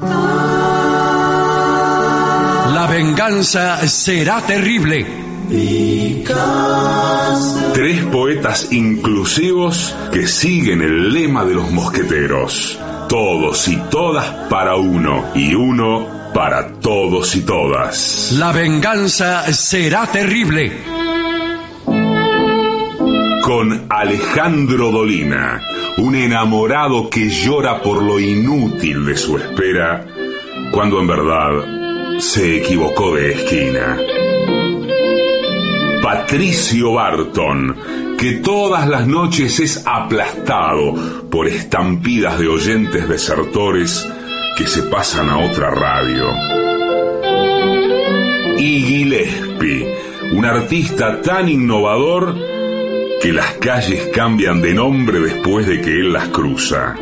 La venganza será terrible. Tres poetas inclusivos que siguen el lema de los mosqueteros. Todos y todas para uno y uno para todos y todas. La venganza será terrible. Con Alejandro Dolina, un enamorado que llora por lo inútil de su espera, cuando en verdad se equivocó de esquina. Patricio Barton, que todas las noches es aplastado por estampidas de oyentes desertores que se pasan a otra radio. Y Gillespie, un artista tan innovador que las calles cambian de nombre después de que él las cruza.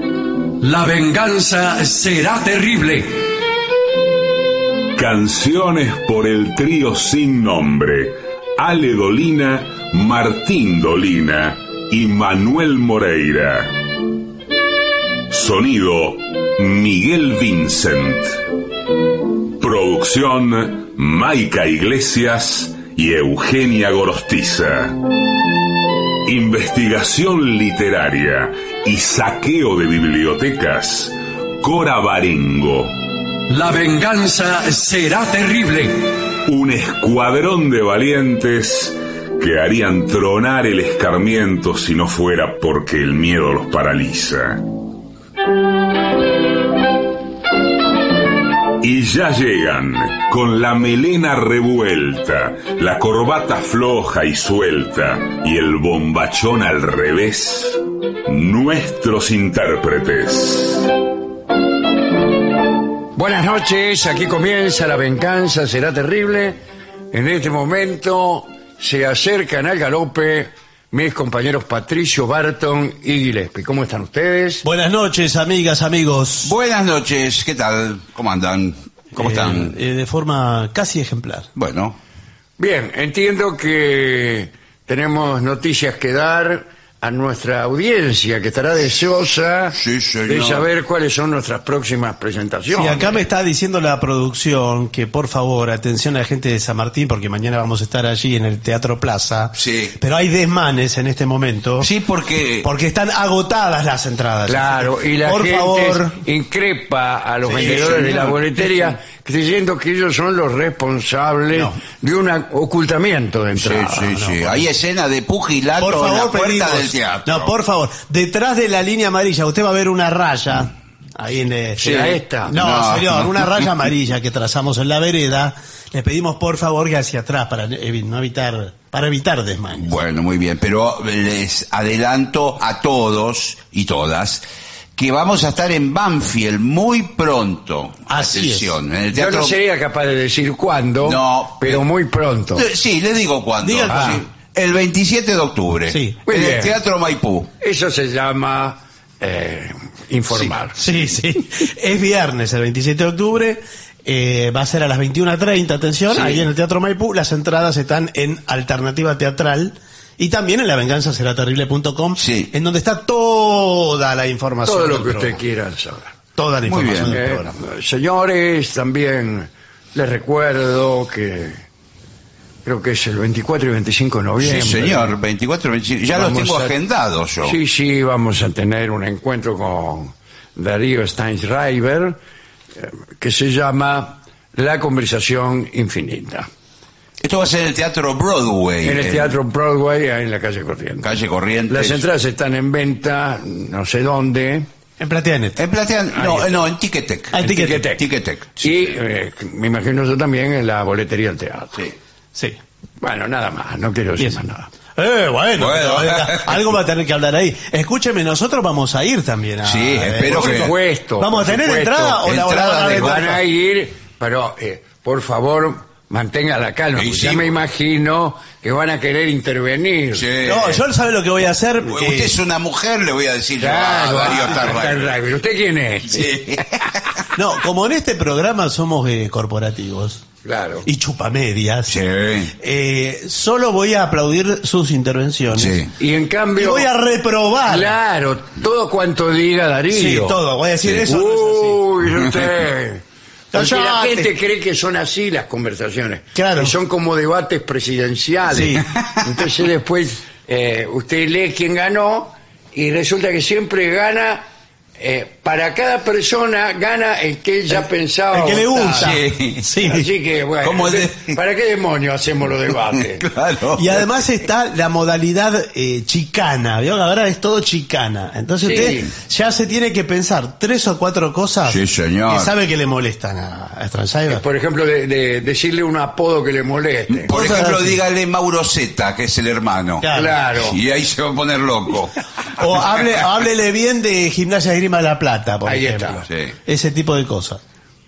La venganza será terrible. Canciones por el trío sin nombre. Ale Dolina, Martín Dolina y Manuel Moreira. Sonido Miguel Vincent. Producción Maica Iglesias y Eugenia Gorostiza. Investigación literaria y saqueo de bibliotecas. Cora Barengo. La venganza será terrible. Un escuadrón de valientes que harían tronar el escarmiento si no fuera porque el miedo los paraliza. Y ya llegan, con la melena revuelta, la corbata floja y suelta y el bombachón al revés, nuestros intérpretes. Buenas noches, aquí comienza La venganza será terrible. En este momento se acercan al galope mis compañeros Patricio Barton y Gillespie. ¿Cómo están ustedes? Buenas noches, amigas, amigos. Buenas noches, ¿qué tal? ¿Cómo andan? ¿Cómo Eh, están? eh, de forma casi ejemplar. Bueno, Bien, entiendo que tenemos noticias que dar a nuestra audiencia que estará deseosa Sí, de saber cuáles son nuestras próximas presentaciones. Sí, acá me está diciendo la producción que por favor, atención a la gente de San Martín, porque mañana vamos a estar allí en el Teatro Plaza. Sí. Pero hay desmanes en este momento. sí, porque... Porque están agotadas las entradas. Claro, y la por gente favor. increpa a los Sí, vendedores de la boletería creyendo que ellos son los responsables No. de un ocultamiento de Sí, entrada. sí, sí. Hay escena de pugilato Por en la favor, puerta pedimos- del teatro. No, por favor, detrás de la línea amarilla usted va a ver una raya. Ahí en el- ¿Será esta? No, No. señor, una raya amarilla que trazamos en la vereda. Le pedimos por favor que hacia atrás para evi- no evitar para evitar desmanes. Bueno, muy bien, pero les adelanto a todos y todas que vamos a estar en Banfield muy pronto. Así Atención, en el Yo teatro... no sería capaz de decir cuándo, No, pero eh, muy pronto. Eh, Sí, le digo cuándo. Diga. Sí. El 27 de octubre. Sí. En bien. el Teatro Maipú. Eso se llama eh, informar. Sí, sí. Es viernes, el 27 de octubre. eh, va a ser a las 21.30, atención, Sí. ahí en el Teatro Maipú. Las entradas están en Alternativa Teatral y también en lavenganzaseraterrible.com, Sí. en donde está toda la información. Todo lo del que usted programa. quiera saber. Toda la Muy información bien. del Eh, programa. señores, también les recuerdo que creo que es el 24 y 25 de noviembre. Sí, señor, 24, 25. Ya los Vamos tengo a- agendados yo. Sí, sí, vamos a tener un encuentro con Darío Steinschreiber eh, que se llama La conversación infinita. Esto va a ser en el Teatro Broadway. En el Teatro Broadway, ahí en la calle Corrientes. Calle Corrientes. Las entradas están en venta, no sé dónde, En Plateanet. En Platean, Ahí no, no, en Ticketek. Ah, en Ticketek. Ticketek. Ticketek. y eh, me imagino yo también en la boletería del teatro. Sí. Sí. Bueno, nada más, no quiero decir más nada. Eh, bueno, algo va a tener que hablar ahí. Escúcheme, nosotros vamos a ir también a... Sí, espero Por que- supuesto. ¿Vamos a tener supuesto. entrada o la, o la Entrada van a? Van a ir, pero eh, por favor, mantenga la calma. Sí. ya me imagino que van a querer intervenir. Sí. No, yo sabe lo que voy a hacer. Usted Eh, es una mujer, le voy a decir yo Claro, a Darío ah. Starray. ¿Usted quién es? Sí. No, como en este programa somos eh, corporativos, Claro. y chupamedias. Sí. Eh, solo voy a aplaudir sus intervenciones. Sí. Y en cambio... Y voy a reprobar. Claro, todo cuanto diga Darío. Sí, todo. Voy a decir Sí. eso. no es Uy, usted. Porque la Cállate. gente cree que son así las conversaciones. Claro. Que son como debates presidenciales. Sí. Entonces después eh, usted lee quién ganó y resulta que siempre gana, eh, para cada persona gana el que él ya pensaba. el que le gusta. Sí. Sí. Así que, bueno, de- ¿para qué demonios hacemos los debates? Claro. Y además está la modalidad eh, chicana, ¿vio? Ahora es todo chicana. Entonces Sí. usted ya se tiene que pensar tres o cuatro cosas Sí, señor. que sabe que le molestan a, a Stranzheimer. Por ejemplo, de, de- decirle un apodo que le moleste. Por ejemplo, así. dígale Mauro Zeta, que es el hermano. Claro. Claro. Y ahí se va a poner loco. O hable, háblele bien de Gimnasia de Grima de la Plata, por Ahí ejemplo. está. Sí. Ese tipo de cosas.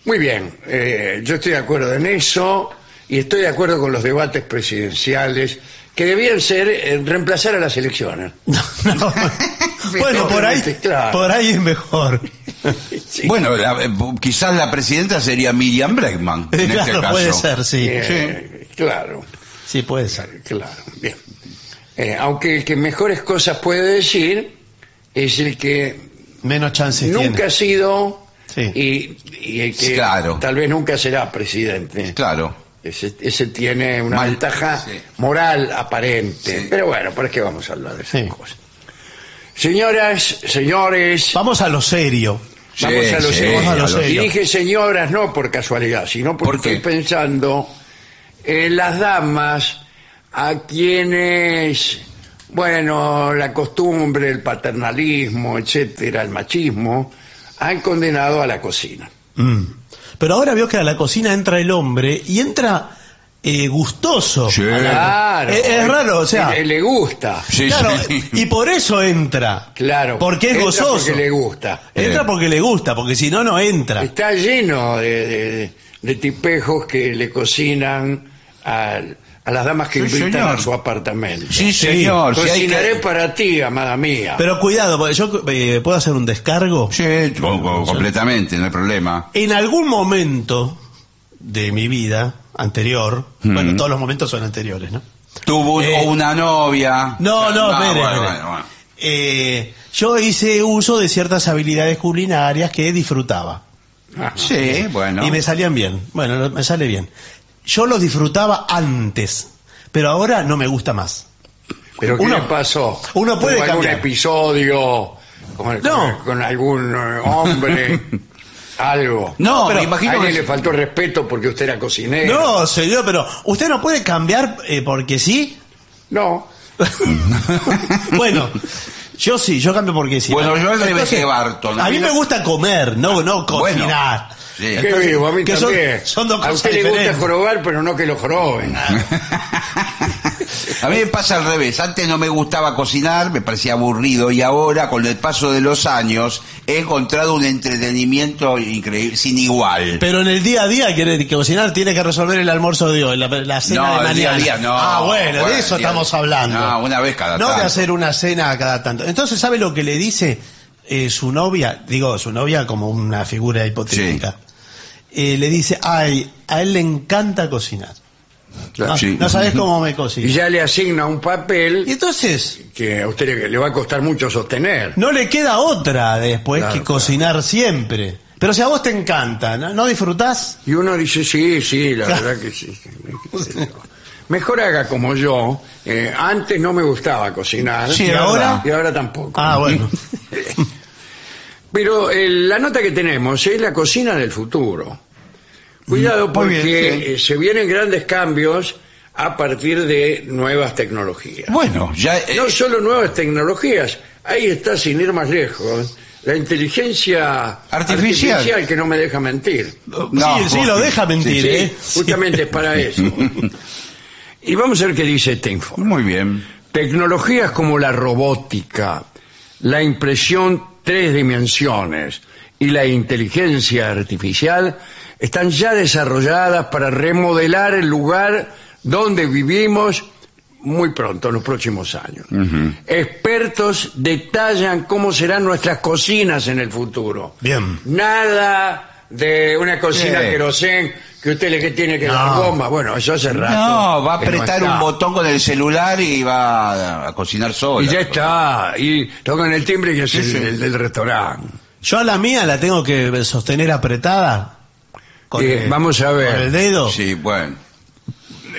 Muy bien, eh, yo estoy de acuerdo en eso y estoy de acuerdo con los debates presidenciales que debían ser eh, reemplazar a las elecciones. No, no. bueno, por ahí, Claro. por ahí es mejor. Sí. Bueno, la- eh, quizás la presidenta sería Miriam Bregman. En claro, este caso. puede ser, sí. Eh, Claro, Sí, puede ser. claro, bien. Eh, aunque el que mejores cosas puede decir es el que Menos chances nunca tiene. ha sido Sí. y, y el que Claro. tal vez nunca será presidente. Claro. Ese, ese tiene una Mal- ventaja sí. moral aparente. Sí. Pero bueno, ¿por qué vamos a hablar de esas Sí. cosas? Señoras, señores, Vamos a lo serio. Sí, vamos a lo sí, serio. a lo Y dije señoras no por casualidad, sino porque estoy pensando en las damas a quienes, bueno, la costumbre, el paternalismo, etcétera, el machismo, han condenado a la cocina. Mm. Pero ahora veo que a la cocina entra el hombre y entra eh, gustoso. Sí. Claro. Es, es raro, o sea. Le, le gusta. Sí, claro, sí. y por eso entra. Claro. Porque es Entra gozoso. Porque le gusta. Entra Eh. porque le gusta, porque si no, no entra. Está lleno de, de- de tipejos que le cocinan a, a las damas que Sí, invitan señor. a su apartamento. Sí, Sí. señor. si Cocinaré que- para ti, amada mía. Pero cuidado, porque yo eh, puedo hacer un descargo. Sí, co- co- completamente, no hay problema. En algún momento de mi vida anterior, Mm. bueno, todos los momentos son anteriores, ¿no? Tuvo Eh, una novia. No, no, espere, bueno, espere. bueno, bueno. Eh, yo hice uso de ciertas habilidades culinarias que disfrutaba. Ajá. Sí, bueno. Y me salían bien. Bueno, me sale bien. Yo los disfrutaba antes, pero ahora no me gusta más. ¿Pero qué uno- le pasó? uno puede ¿Hubo algún cambiar. episodio con, No. con- con algún eh, hombre? algo. No, pero me ¿A imagino alguien que... le faltó respeto porque usted era cocinero? No, señor, pero usted no puede cambiar eh, porque sí. No. Bueno, yo sí, yo cambio porque sí. Bueno, yo al revés que Barton. A mí me gusta comer, no, no Bueno, cocinar. sí. Qué vivo, a mí que son- también. son dos a cosas usted le gusta diferentes. jorobar, pero no que lo joroben. A mí me pasa al revés. Antes no me gustaba cocinar, me parecía aburrido y ahora, con el paso de los años, he encontrado un entretenimiento increíble, sin igual. Pero en el día a día quiere que cocinar tiene que resolver el almuerzo de hoy, la, la cena No, de el día a mañana. día no. Ah, bueno, Bueno, de eso el estamos hablando. No, una vez cada No de tanto. hacer una cena cada tanto. Entonces, ¿sabe lo que le dice eh, su novia? Digo, su novia como una figura hipotética. Eh, le dice, ay, a él le encanta cocinar. No, Sí. no sabes cómo me Y cocina. ya le asigna un Y papel entonces, que a usted le, va a costar mucho sostener. no le queda otra después Claro, que cocinar siempre. Pero si a vos te encanta, ¿no, ¿No disfrutás? Y uno dice, sí, sí, la verdad que sí. Mejor haga como yo. Eh, antes no me gustaba cocinar. Sí, ¿Y ahora? Y ahora tampoco. Ah, bueno. Pero eh, la nota que tenemos es la cocina del futuro. Cuidado porque bien, sí. eh, se vienen grandes cambios a partir de nuevas tecnologías. Bueno, ya... eh, No solo nuevas tecnologías, ahí está sin ir más lejos. La inteligencia Artificial. que no me deja mentir. no, sí, sí, lo deja mentir, Sí, ¿eh? justamente es para eso. Y vamos a ver qué dice este informe. Muy bien. Tecnologías como la robótica, la impresión tres dimensiones y la inteligencia artificial están ya desarrolladas para remodelar el lugar donde vivimos muy pronto, en los próximos años. Expertos detallan cómo serán nuestras cocinas en el futuro. Bien. Nada de una cocina Sí. querosén que usted le que tiene que No. dar goma. Bueno, eso hace rato. No, va a no apretar un botón con el celular y va a, a cocinar sola. Y ya está. Y tocan el timbre y es Sí, el, sí. el del restaurante. Yo a la mía la tengo que sostener apretada. Con Eh, el- vamos a ver. Con el dedo. Sí, bueno.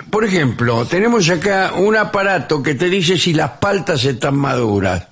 Por ejemplo, tenemos acá un aparato que te dice si las paltas están maduras.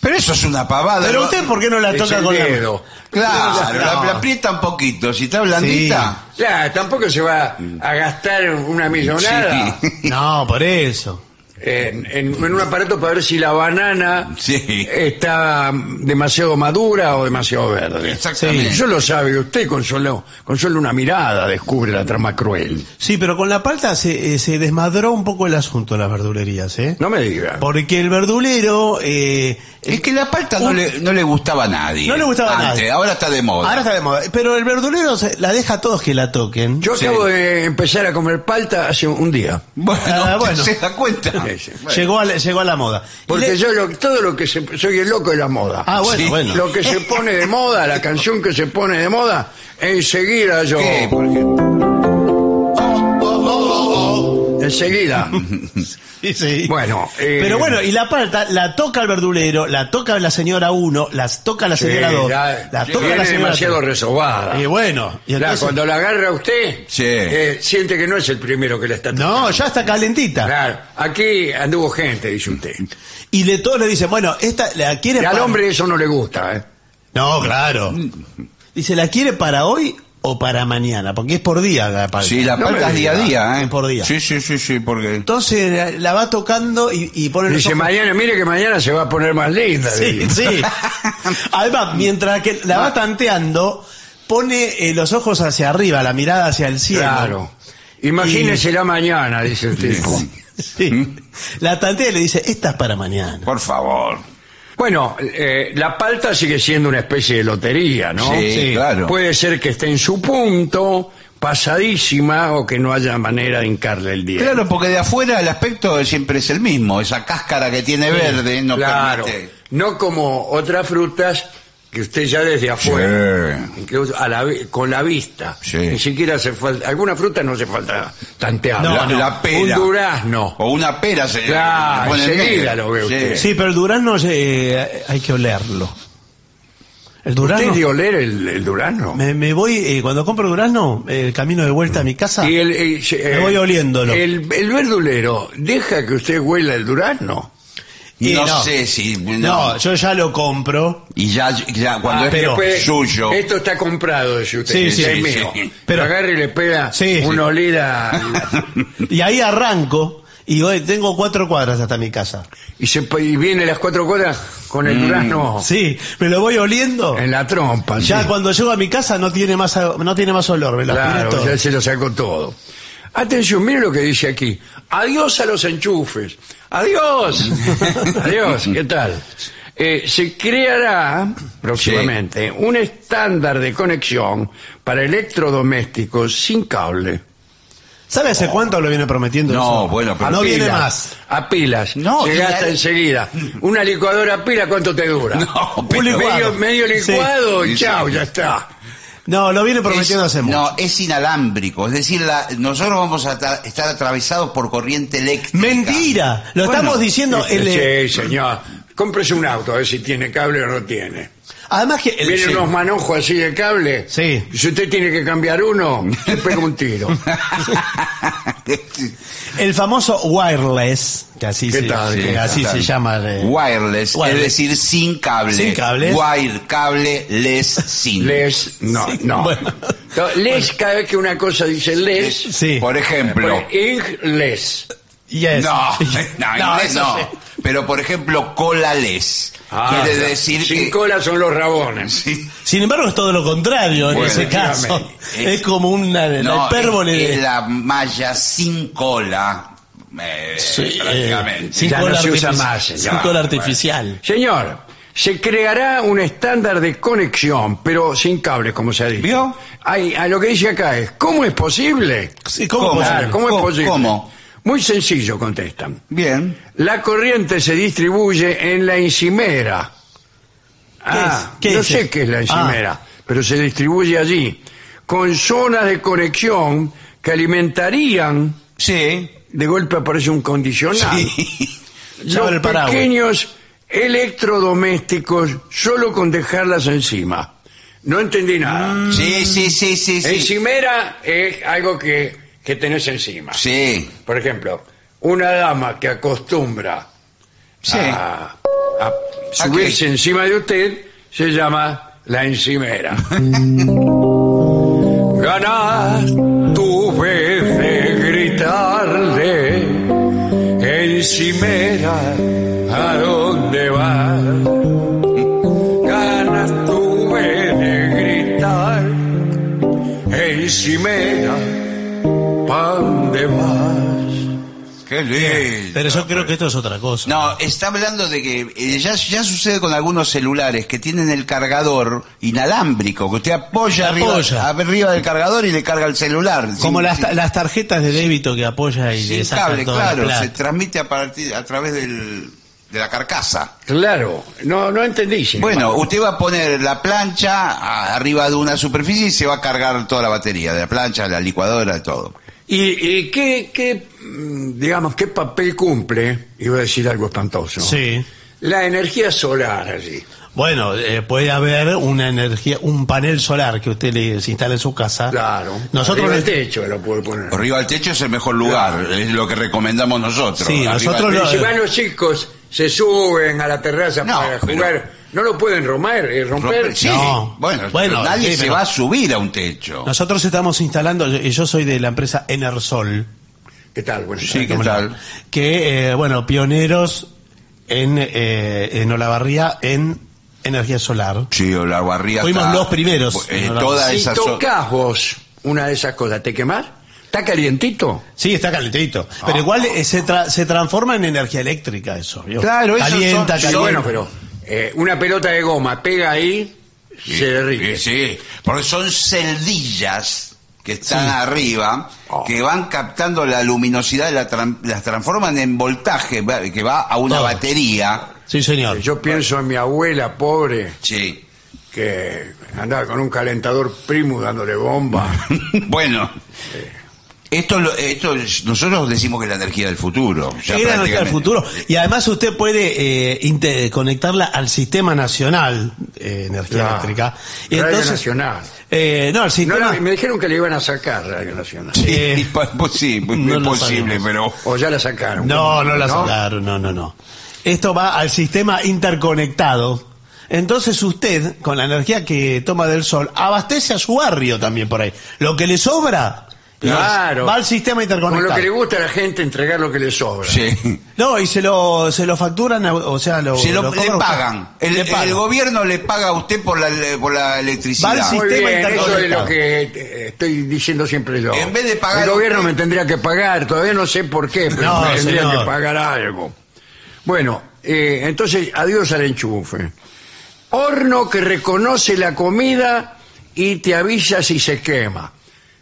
Pero eso es una pavada. Pero ¿no? usted, ¿por qué no la toca el con la dedo. Claro, No. la, la aprieta un poquito. Si está blandita. Ya, tampoco se va a gastar una millonada Sí. No, por eso. En, en- en un aparato para ver si la banana Sí. está demasiado madura o demasiado verde. Exactamente. Eso lo sabe usted con solo, con solo una mirada descubre la trama cruel. Sí, pero con la palta se, eh, se desmadró un poco el asunto de las verdulerías, ¿eh? No me diga. Porque el verdulero... eh, Es que la palta no Un- le, no le gustaba a nadie. No le gustaba a Antes, nadie. Ahora está de moda. ahora está de moda. Pero el verdulero se- la deja a todos que la toquen. Yo Sí. acabo de empezar a comer palta hace un día. Bueno, Ah, bueno. se da cuenta. Sí, sí. Bueno. llegó, a la, llegó a la moda. Porque le- yo lo- todo lo que se, soy el loco de la moda. Ah, bueno, Sí. bueno. Lo que se pone de moda, la canción que se pone de moda, enseguida yo. ¿Qué? Por ejemplo. Enseguida. Sí, sí. Bueno, eh, Pero bueno, y la palta la toca el verdulero, la toca la señora 1, las toca la sí, señora 2, ya la toca la señora demasiado tres. resobada. Y bueno, y entonces- cuando la agarra usted, Sí. eh, siente que no es el primero que la está tocando. no, ya está calentita. Claro, aquí anduvo gente, dice usted. Y le todos le dicen, bueno, esta la quiere Y al para- hombre eso no le gusta, ¿eh? No, claro. Dice, ¿la quiere para hoy o para mañana? Porque es por día la palta. Sí, la No palta es día a día, ¿eh? Es por día. Sí, sí, sí, sí, porque... Entonces la, la va tocando y, y pone los Dice, ojos- mañana, mire que mañana se va a poner más linda. Sí, dice. sí. Además, mientras que la va tanteando, pone eh, los ojos hacia arriba, la mirada hacia el cielo. Claro. Imagínese la mañana, dice el tipo. Sí. La tantea y le dice, esta es para mañana. Por favor. Bueno, eh, la palta sigue siendo una especie de lotería, ¿no? Sí, Sí. claro. Puede ser que esté en su punto, pasadísima, o que no haya manera de hincarle el diente. Claro, porque de afuera el aspecto siempre es el mismo. Esa cáscara que tiene verde no claro. permite... No como otras frutas que usted ya desde afuera, Sí. que a la con la vista, Sí. ni siquiera hace falta, alguna fruta no hace falta tantear. No, la, no. la pera. Un durazno. O una pera se Claro, enseguida lo ve usted. Sí, pero el durazno eh, hay que olerlo. El durazno... ¿Usted de oler el, el durazno? Me, me voy, eh, cuando compro durazno, el camino de vuelta a mi casa, Y el, eh, Me voy oliéndolo. El, el verdulero, ¿deja que usted huela el durazno? Y no, no. sé si... No. no, yo ya lo compro. Y ya, ya cuando Ah, es pero- Después, suyo... Esto está comprado, dice usted. Sí, sí, es sí, mío. sí. Pero agarra y le pega Sí, una sí. olida Y ahí arranco y hoy tengo cuatro cuadras hasta mi casa. y, se, y viene las cuatro cuadras con el durazno Sí, me lo voy oliendo. en la trompa. Ya sí. cuando llego a mi casa no tiene más no tiene más olor, me lo aspiré Claro, todo. ya se lo sacó todo. Atención, mire lo que dice aquí. Adiós a los enchufes. Adiós. Adiós, ¿qué tal? Eh, se creará próximamente un estándar de conexión para electrodomésticos sin cable. ¿Sabe hace cuánto lo viene prometiendo No, eso? bueno, pero no A viene pilas, más. A pilas. No, se gasta la- enseguida. Una licuadora a pila, ¿cuánto te dura? No, Un licuado. medio, medio Sí. licuado y Sí, chao, sí. ya está. No, lo viene prometiendo Es- hace mucho. No, es inalámbrico. Es decir, la- nosotros vamos a ta- estar atravesados por corriente eléctrica. Mentira, lo Bueno, estamos diciendo. el- Sí, señor. Cómprese un auto, a ver si tiene cable o no tiene. además que el, Vienen sí. unos manojos así de cable. Sí. Y si usted tiene que cambiar uno, le pega un tiro. el famoso wireless, que así, ¿Qué se, tal? que Sí, así se llama. eh, Wireless, Wireless. es decir, sin cable. Sin cable. Wire, cable, less, sin. Les, no, Sí, no. bueno. Les, cada vez que una cosa dice les, Sí. Por ejemplo. ing, les. Yes. No, no, inglés no. sí. Pero por ejemplo, colales. Ah, quiere decir Sin que. cola son los rabones. Sí. Sin embargo, es todo lo contrario en ese caso. Es como una la No, hipérbole es, de. es la malla sin cola. eh, Sí, eh, prácticamente. sin Ya no cola, se usa más, sin señor. cola artificial. Señor, se creará un estándar de conexión, pero sin cable, como se ha dicho. ¿Vio? Hay, a lo que dice acá es, ¿cómo es posible? Sí, ¿cómo, ¿Cómo? posible? Claro, ¿cómo es ¿Cómo? posible? ¿Cómo? Muy sencillo, contestan. Bien. La corriente se distribuye en la encimera. Ah, ¿Qué es? ¿Qué no es sé eso? qué es la encimera, pero se distribuye allí, con zonas de conexión que alimentarían, Sí. de golpe aparece un condicional, Sí. El los pequeños electrodomésticos solo con dejarlas encima. No entendí nada. Sí, sí, sí, sí, sí. Encimera es algo que, que tenés encima. Sí. Por ejemplo, una dama que acostumbra Sí. a, a subirse encima de usted se llama la encimera. Ganas tu vez de gritarle, encimera, ¿a dónde vas? Ganas tu vez de gritar, encimera, ¿pa' vas? Qué lindo. Pero yo creo que esto es otra cosa. No, está hablando de que eh, ya, ya sucede con algunos celulares que tienen el cargador inalámbrico, que usted apoya, arriba, Apoya. arriba del cargador y le carga el celular. Como Sin- las, sin- las tarjetas de débito que apoya y le saca cable, toda la claro, plata. se transmite a, partir, a través del, de la carcasa. Claro, no, no entendí. sin Bueno, embargo. usted va a poner la plancha a- arriba de una superficie y se va a cargar toda la batería, de la plancha, de la licuadora, de todo. ¿Y, y qué, qué, mm, digamos, qué papel cumple, iba a decir algo espantoso, Sí. la energía solar allí? Bueno, eh, puede haber una energía, un panel solar que usted le se instala en su casa. Claro, Nosotros arriba le- del techo lo puede poner. Arriba del techo es el mejor lugar, es lo que recomendamos nosotros. Sí, Arriba nosotros lo- si van los chicos, se suben a la terraza No, para pero- jugar, ¿no lo pueden romper? eh, romper? Romper- sí, No. bueno, nadie sí, se pero- va a subir a un techo. Nosotros estamos instalando, y yo soy de la empresa Enersol, ¿Qué tal? Bueno, Sí, ¿qué ¿cómo tal? que, eh, bueno, pioneros en, eh, en Olavarría en energía solar. Sí, o la barría Fuimos está- los primeros. eh, toda Si esa zo- tocas vos una de esas cosas, ¿te quemás? ¿Está calientito? Sí, está calentito. Pero Ah. igual eh, se, tra- se transforma en energía eléctrica eso. ¿vio? Claro, esos calienta, son- Sí, calienta. bueno, pero eh, una pelota de goma pega ahí, Sí, se derrite. Sí, sí, porque son celdillas que están Sí. arriba, Oh. que van captando la luminosidad y la tran- las transforman en voltaje, va- que va a una Todo. batería. Sí, señor. Yo pienso en mi abuela pobre Sí. que andaba con un calentador primo dándole bomba. bueno, esto, lo- esto es- nosotros decimos que es la energía del futuro. ya Es la energía del futuro. Y además usted puede eh, conectarla al sistema nacional de energía Claro. eléctrica. Y Radio entonces, Nacional. eh, no, el No, sistema... la- me dijeron que le iban a sacar Radio Nacional. Eh, Sí, pues sí, no es posible, pero O ya la sacaron. No, no la sacaron, no, no, no. Esto va al sistema interconectado. Entonces usted, con la energía que toma del sol, abastece a su barrio también por ahí. Lo que le sobra, Claro. va al sistema Con interconectado. lo que le gusta a la gente entregar lo que le sobra. sí. No, y se lo, se lo facturan, a- o sea, lo, Se lo, lo le pagan. El, Le pagan. el gobierno le paga a usted por la, por la Va al electricidad. sistema Muy bien, eso es interconectado. lo que estoy diciendo siempre yo. En vez de pagar El gobierno usted- me tendría que pagar, todavía no sé por qué, pero No, me tendría señor. que pagar algo. Bueno, eh, entonces, adiós al enchufe. Horno que reconoce la comida y te avisa si se quema.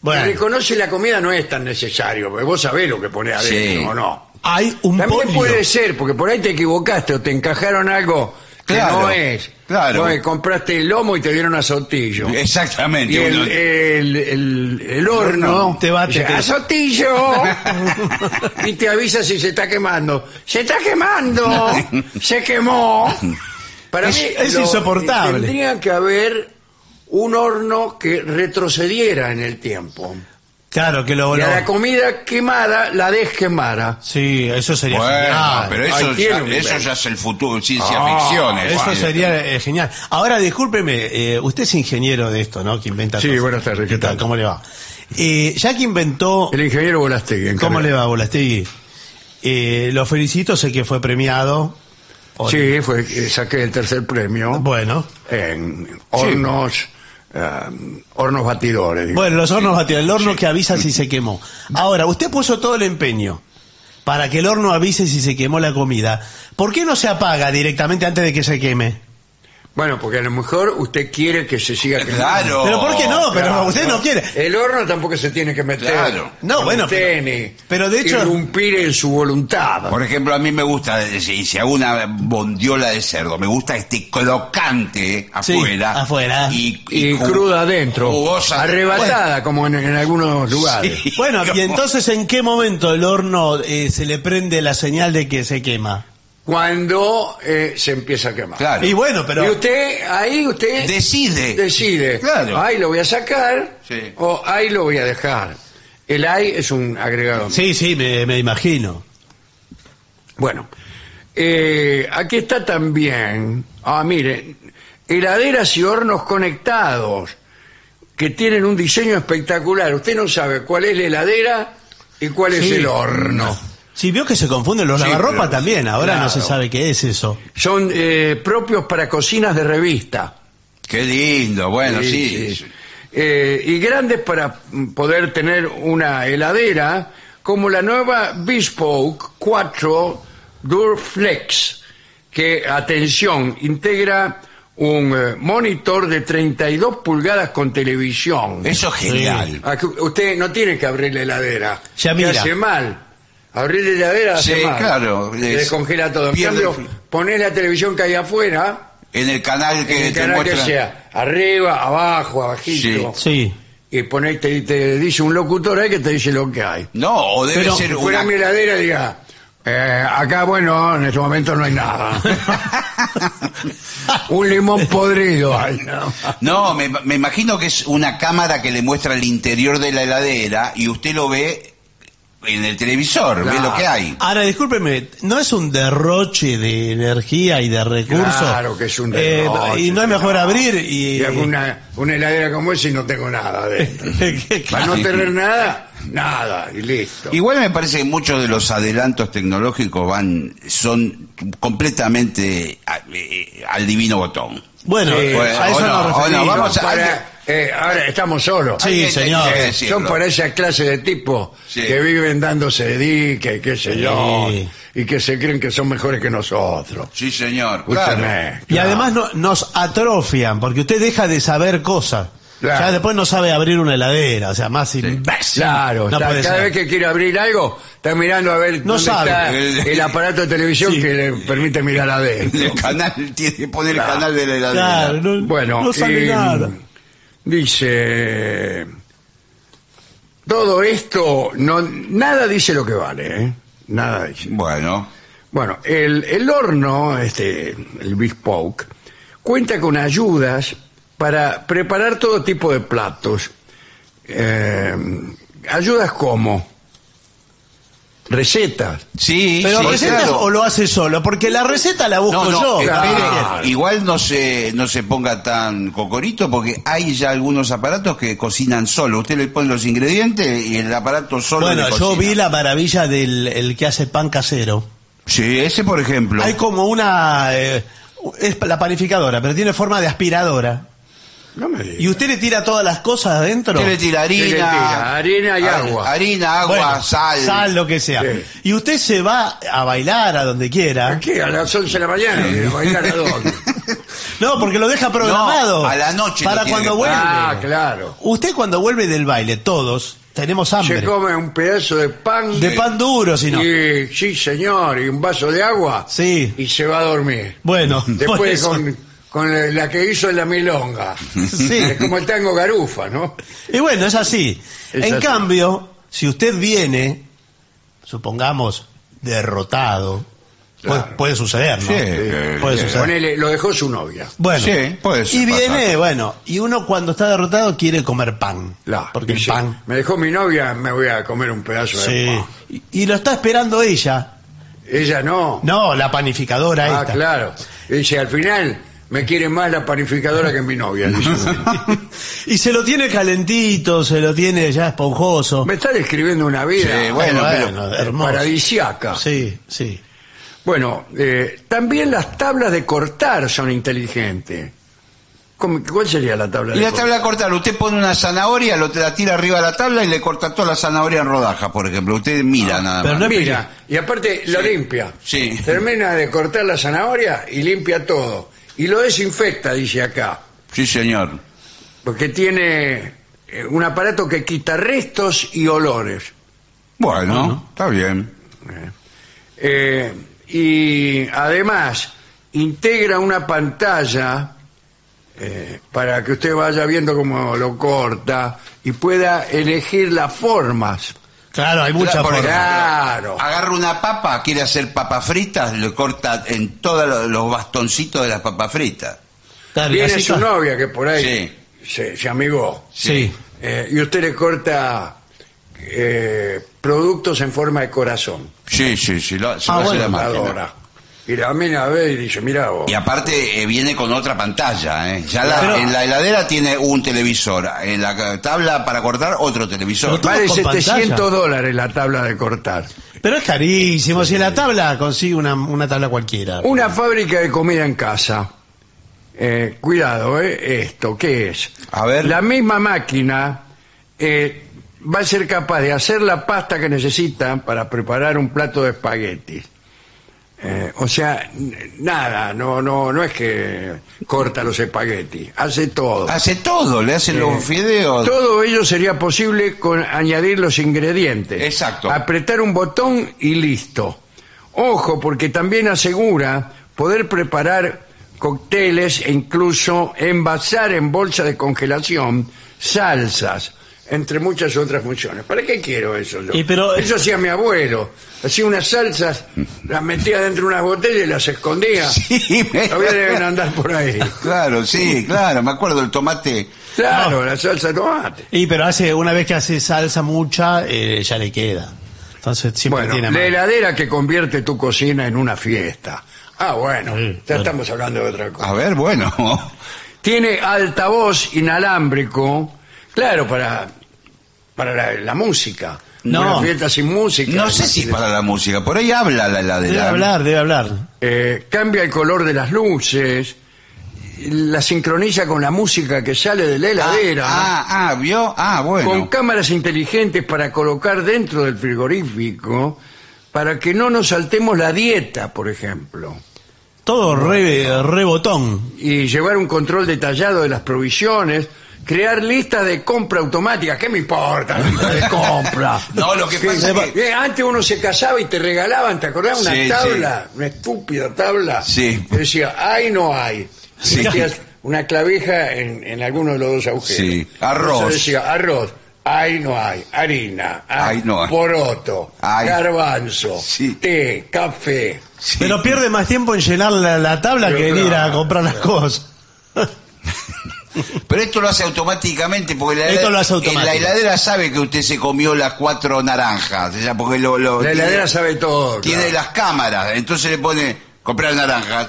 Bueno. Que reconoce la comida no es tan necesario, porque vos sabés lo que pone adentro, Sí. ¿o no? Hay un También polio. puede ser, porque por ahí te equivocaste o te encajaron algo que no es. claro. Compraste el lomo y te dieron azotillo. Exactamente. Y el, uno- el, el, el horno Te bate dice, que- ¡Azotillo! y te avisa si se está quemando. ¡Se está quemando! ¡Se quemó! Para Es- mí es lo- insoportable. Tendría que haber un horno que retrocediera en el tiempo. Claro, que lo... Y a lo- la comida quemada la desquemara. Sí, eso sería Bueno, genial. pero Ahí eso, tiene ya, un eso ya es el futuro, ciencia Ah, ficción. Eso es- sería eh, genial. Ahora, discúlpeme, eh, usted es ingeniero de esto, ¿no? Que inventa Sí, cosas. buenas tardes, ¿qué tal? ¿Cómo le va? Eh, ya que inventó... El ingeniero Bolastegui. ¿Cómo encargado. le va, Bolastegui? Eh, lo felicito, sé que fue premiado. Sí, fue, eh, saqué el tercer premio Bueno. en hornos, eh, hornos batidores. Bueno, los hornos batidores, el horno que avisa si se quemó. Ahora, usted puso todo el empeño para que el horno avise si se quemó la comida. ¿Por qué no se apaga directamente antes de que se queme? Bueno, porque a lo mejor usted quiere que se siga quemando. Claro. Pero ¿por qué no? Pero Claro, usted no quiere. El horno tampoco se tiene que meter. Claro. No, en bueno, usted, pero- pero de hecho- irrumpir en su voluntad. Por ejemplo, a mí me gusta, si, si hago una bondiola de cerdo, me gusta este crocante afuera. afuera. Y, cruda adentro, jugosa. arrebatada como en, en algunos lugares. Sí. Bueno, y entonces ¿en qué momento el horno eh, se le prende la señal de que se quema? Cuando eh, se empieza a quemar. Claro. Y bueno, pero Y usted, ahí usted Decide. decide, Claro. ahí lo voy a sacar Sí. o ahí lo voy a dejar. El ahí es un agregado. sí, sí, me, me imagino. Bueno, eh, aquí está también, ah, mire, heladeras y hornos conectados que tienen un diseño espectacular. Usted no sabe cuál es la heladera y cuál es Sí. el horno. Si vio que se confunden los Sí, lavarropa pero- también, ahora no se sabe qué es eso. Son eh, propios para cocinas de revista. Qué lindo, bueno, sí. sí. Eh, y grandes para poder tener una heladera como la nueva Bespoke 4 Durflex que, atención, integra un eh, monitor de 32 pulgadas con televisión. Eso es genial. Ah, Usted no tiene que abrir la heladera. Ya mira. hace mal. Abrir la heladera hace Sí, mal. claro, Se es- descongela todo. En pierde cambio, ponés la televisión que hay afuera, En el canal que en el te canal que muestra. sea, arriba, abajo, abajito. Sí. Y ponés, te, te dice un locutor ahí que te dice lo que hay. No, o debe Pero- ser Si fuera una. mi heladera, diga, eh, acá, bueno, en este momento no hay nada. un limón podrido. hay, ¿no? No, me, me imagino que es una cámara que le muestra el interior de la heladera y usted lo ve en el televisor, ve lo que hay. Ahora, discúlpeme, ¿no es un derroche de energía y de recursos? Claro que es un Eh, derroche, y no es mejor abrir y... Y hago una, una heladera como esa y no tengo nada adentro. Para no tener nada, nada, y listo. Igual me parece que muchos de los adelantos tecnológicos van son completamente a- eh, al divino botón. Bueno, Sí, a eso no, nos o no, referimos. vamos a- Para- eh, ahora estamos solos. Sí, señor. Eh, son para esa clase de tipos Sí. que viven dándose dique, qué sé yo, Sí. y que se creen que son mejores que nosotros. Sí, señor. Claro. Y además no- nos atrofian, porque usted deja de saber cosas. Claro. Ya después no sabe abrir una heladera, o sea, más imbécil. Claro, no está- cada ser. vez que quiere abrir algo, está mirando a ver No dónde sabe. está el aparato de televisión Sí. que le permite mirar adentro. El canal tiene que poner Claro. el canal de la heladera. Claro, no, Bueno, no y, nada. Dice, todo esto, no, nada dice lo que vale, ¿eh? Nada dice. Bueno, Bueno, el, el horno, este, el Bespoke, cuenta con ayudas para preparar todo tipo de platos. Eh, ayudas como recetas. sí, Pero sí, recetas claro. o lo hace solo, porque la receta la busco No, no, yo. espere, Claro. igual no se, no se ponga tan cocorito porque hay ya algunos aparatos que cocinan solo. Usted le pone los ingredientes y el aparato solo Bueno, le yo cocina. vi la maravilla del el que hace pan casero. Sí, ese por ejemplo. Hay como una... eh, es la panificadora, pero tiene forma de aspiradora. No me digas. Y usted le tira todas las cosas adentro. Usted le tira harina, ¿Qué le tira? Harina y har- agua. Harina, agua, Bueno, sal. Sal, lo que sea. Sí. Y usted se va a bailar a donde quiera. ¿A qué? A las 11 de la mañana. ¿Y ¿Bailar a dónde? No, porque lo deja programado. No, a la noche Para cuando que vuelve. Ah, claro. Usted cuando vuelve del baile, todos tenemos hambre. Se come un pedazo de pan. De pan duro, si no. Y, sí, señor, y un vaso de agua. Sí. Y se va a dormir. Bueno, por Después eso. con, con la que hizo en la milonga. Sí. Es como el tango garufa, ¿no? Y bueno, es así. Es en así. cambio, si usted viene, supongamos, derrotado, Claro. puede, puede suceder, ¿no? Sí, puede suceder. Ponele, lo dejó su novia. Bueno, Sí, puede ser, y viene, pasa. bueno, y uno cuando está derrotado quiere comer pan. La, porque el pan. Me dejó mi novia, me voy a comer un pedazo de pan. Y, y lo está esperando ella. Ella no. No, la panificadora ah, esta. claro. Y dice, al final me quiere más la panificadora que mi novia. dice. y se lo tiene calentito, se lo tiene ya esponjoso. me está describiendo una vida Sí, bueno, Bueno, hermoso. paradisiaca. Sí, sí. Bueno, eh, también las tablas de cortar son inteligentes. ¿Cómo- ¿Cuál sería la tabla Y de la cortar? tabla cortar, usted pone una zanahoria, lo te la tira arriba de la tabla y le corta toda la zanahoria en rodajas, por ejemplo. Usted mira nada pero más. no Mira, y aparte lo limpia. Sí. Termina de cortar la zanahoria y limpia todo. Y lo desinfecta, dice acá, Sí, señor. porque tiene eh, un aparato que quita restos y olores. Bueno, está bien. Eh, y además integra una pantalla eh, para que usted vaya viendo cómo lo corta y pueda elegir las formas. Claro, hay muchas formas. Claro. Agarra una papa, quiere hacer papas fritas, le corta en todos los bastoncitos de las papas fritas. Claro, Viene así su está. novia que por ahí Sí. se, se amigó. Sí. Eh, y usted le corta eh, productos en forma de corazón. Sí, sí, sí, lo, se Ah, lo hace bueno, la máquina. Adora. Y la mina ve y dice, mira vos. Y aparte eh, viene con otra pantalla, ¿eh? Ya la- Pero- en la heladera tiene un televisor, en la tabla para cortar otro televisor. Pero Vale con 700 pantalla. dólares la tabla de cortar. Pero es carísimo. Si en la tabla consigue una, una tabla cualquiera. Una fábrica de comida en casa. Eh, cuidado, ¿eh? Esto, ¿qué es? A ver. La misma máquina eh, va a ser capaz de hacer la pasta que necesita para preparar un plato de espaguetis. Eh, o sea, nada, no, no, no es que corta los espaguetis, hace todo. Hace todo, le hace Eh, los fideos. Todo ello sería posible con añadir los ingredientes. Exacto. Apretar un botón y listo. Ojo, porque también asegura poder preparar cócteles e incluso envasar en bolsa de congelación salsas, entre muchas otras funciones. ¿Para qué quiero eso yo? Y pero- Eso hacía mi abuelo. Hacía unas salsas, las metía dentro de unas botellas y las escondía. Sí, me- Todavía deben andar por ahí. Claro, sí, claro, me acuerdo el tomate. Claro, la salsa de tomate. Y pero hace una vez que hace salsa mucha, eh, ya le queda. Entonces siempre Bueno, tiene la heladera que convierte tu cocina en una fiesta. Ah, bueno, Sí, ya claro. estamos hablando de otra cosa. A ver, bueno. Tiene altavoz inalámbrico, claro, para, para la, la música. No. Una fiesta sin música. No sé si para la música, por ahí habla la heladera. Debe hablar, debe hablar. Eh, cambia el color de las luces, la sincroniza con la música que sale de la Ah, heladera. ah, ah, vio. Ah, con bueno. cámaras inteligentes para colocar dentro del frigorífico para que no nos saltemos la dieta, por ejemplo. Todo re, re botón. y llevar un control detallado de las provisiones, crear listas de compra automática. ¿Qué me importa lista de compra? No, lo que Sí, pasa es que- eh, Antes uno se casaba y te regalaban, ¿te acordás? Una Sí, tabla, una estúpida tabla. Sí. Que decía, hay no hay. Sí. Y metías una clavija en, en alguno de los dos agujeros. Sí. Arroz. Entonces decía, arroz. Hay no hay, harina, Hay, no hay. poroto, Hay. garbanzo, Sí. té, café. Sí. Pero pierde más tiempo en llenar la, la tabla Pero que en ir a claro, comprar las cosas. Pero esto lo hace automáticamente porque la, Esto heladera- lo hace automático. la heladera sabe que usted se comió las cuatro naranjas. O sea, porque lo, lo- La tiene, heladera sabe todo. tiene claro. las cámaras. Entonces le pone comprar naranjas.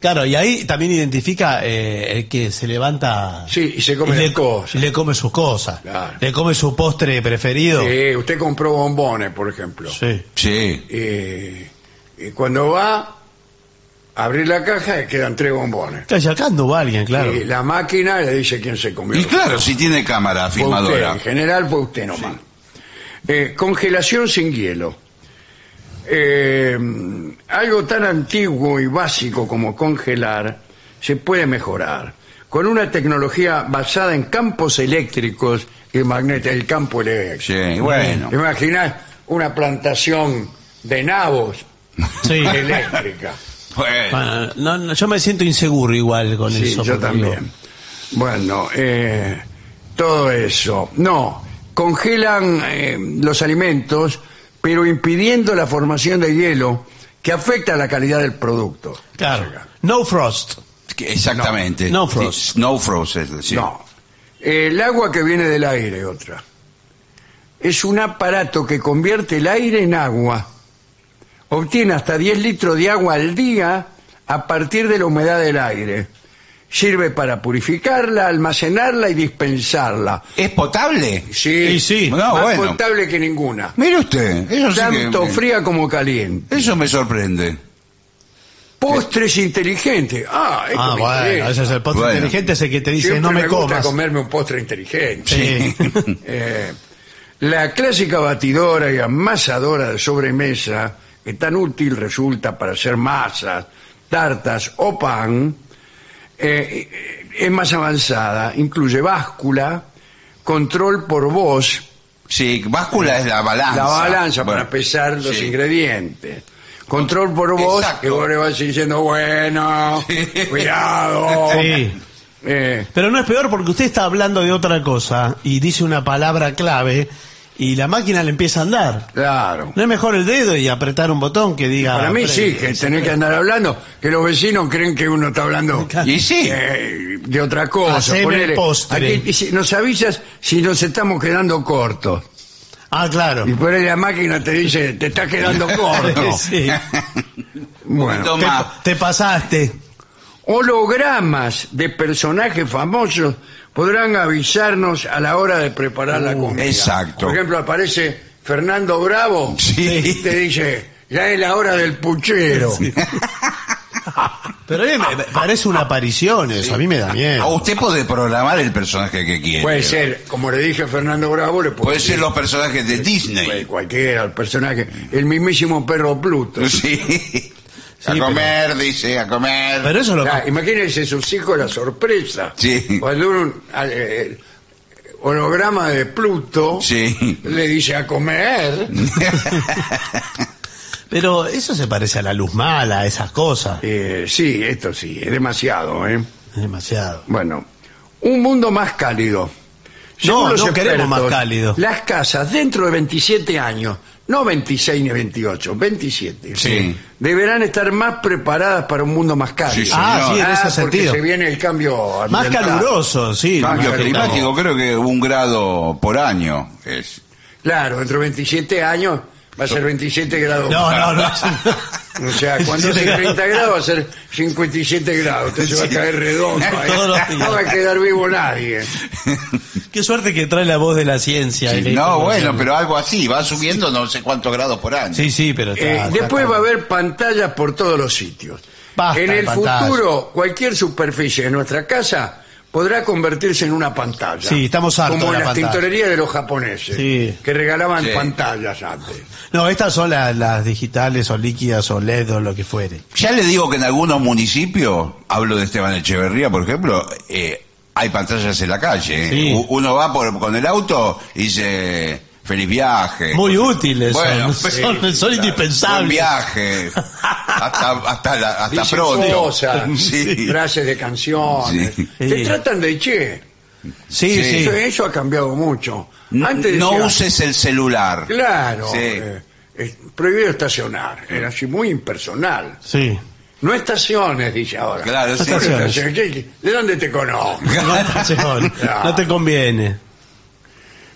Claro, y ahí también identifica eh, el que se levanta Sí, y se come y le, cosas. le come sus cosas. Claro. Le come su postre preferido. Sí, usted compró bombones, por ejemplo. Sí. Sí. Y, y cuando va abrir la caja, quedan tres bombones. Está sacando va alguien, claro. Y la máquina le dice quién se comió. Y claro, si tiene cámara Fue usted, filmadora. en general fue usted nomás. Eh, congelación sin hielo. Eh, algo tan antiguo y básico como congelar se puede mejorar con una tecnología basada en campos eléctricos y magnéticos, el campo eléctrico. Sí, bueno. Imaginás una plantación de nabos Sí. eléctrica. Bueno. Bueno, no, no, yo me siento inseguro igual con Sí, eso. yo digo, también. Bueno, eh, todo eso. No, congelan eh, los alimentos, pero impidiendo la formación de hielo que afecta la calidad del producto. Claro. No frost. Exactamente. No frost. Sí, No frost, es decir. No. El agua que viene del aire, otra. Es un aparato que convierte el aire en agua. Obtiene hasta 10 litros de agua al día a partir de la humedad del aire. Sirve para purificarla, almacenarla y dispensarla. ¿Es potable? Sí, Sí, sí. No, más bueno. potable que ninguna. Mire usted, eso sí que- Tanto fría como caliente. Eso me sorprende. Postres inteligentes. Ah, esto Ah, me bueno, interesa. ese es el postre Bueno. inteligente, ese que te dice Siempre no me, gusta comas. comerme un postre inteligente. Sí. Eh, la clásica batidora y amasadora de sobremesa que tan útil resulta para hacer masas tartas o pan, eh, es más avanzada. Incluye báscula, control por voz, Sí, báscula es la balanza. la balanza Bueno, para pesar los sí. ingredientes. Control por voz, Exacto. que vos le vas diciendo, bueno, cuidado. Sí. Eh, Pero no es peor porque usted está hablando de otra cosa y dice una palabra clave y la máquina le empieza a andar. claro. ¿No es mejor el dedo y apretar un botón que diga... Para mí sí, que tenés que andar hablando, que los vecinos creen que uno está hablando Y sí. eh, de otra cosa. Haceme Ponele, el postre. aquí dice, nos avisas si nos estamos quedando cortos. Ah, claro. Y por ahí la máquina te dice, te estás quedando corto. Sí. Bueno, Te, te pasaste. hologramas de personajes famosos podrán avisarnos a la hora de preparar la comida. exacto. Por ejemplo, aparece Fernando Bravo Sí. y te dice, ya es la hora del puchero. Pero a mí me, me parece una aparición eso, a mí me da O miedo. usted puede programar el personaje que quiere. Puede ser, como le dije a Fernando Bravo, le puede Puede ser los personajes de Puede Disney. cualquiera, el personaje, el mismísimo perro Pluto. Sí. A pero- comer, dice, a comer. Pero eso lo... Imagínense sus hijos la sorpresa. Sí. Cuando un eh, el holograma de Pluto Sí. le dice a comer, Pero eso se parece a la luz mala, a esas cosas. eh, sí, esto sí, es demasiado, ¿eh? Es demasiado. Bueno, un mundo más cálido. Según No, no queremos más cálido. Las casas dentro de 27 años, no 26 ni 28, 27, Sí. deberán estar más preparadas para un mundo más cálido. Sí, Ah, sí, en ese porque sentido. se viene el cambio Más caluroso, sí. Cambio climático, creo que un grado por año es. Claro, dentro de 27 años va a ser 27 grados. No, no, no. O sea, cuando hace 30 grados va a ser 57 grados. Usted se va a caer redondo. días. No va a quedar vivo nadie. Qué suerte que trae la voz de la ciencia. Sí, no, información. bueno, pero algo así, va subiendo no sé cuántos grados por año. Sí, sí, pero está- Eh, está después va a claro. haber pantallas por todos los sitios. Basta en el pantallas. futuro, cualquier superficie de nuestra casa podrá convertirse en una pantalla. Sí, estamos hartos Como de en la las pantalla. tintorerías de los japoneses, Sí. que regalaban Sí. pantallas antes. No, estas son las, las digitales o líquidas o LED o lo que fuere. Ya le digo que en algunos municipios, hablo de Esteban Echeverría, por ejemplo, eh, hay pantallas en la calle. Sí. U- Uno va por, con el auto y dice, feliz viaje. Muy útiles Bueno, son, sí, son, son Buen indispensables. viaje. Hasta, hasta, la- hasta pronto. cosas, Sí. frases de canciones. Sí. Te Sí. tratan de che. Sí, Sí. sí. Eso, eso ha cambiado mucho. No, Antes no decía, uses el celular. Claro, Sí. eh, es prohibido estacionar. Era así muy impersonal. Sí. No estaciones, dice ahora. Claro, sí. No Estaciones. estaciones. ¿De dónde te conozco? No, no te conviene.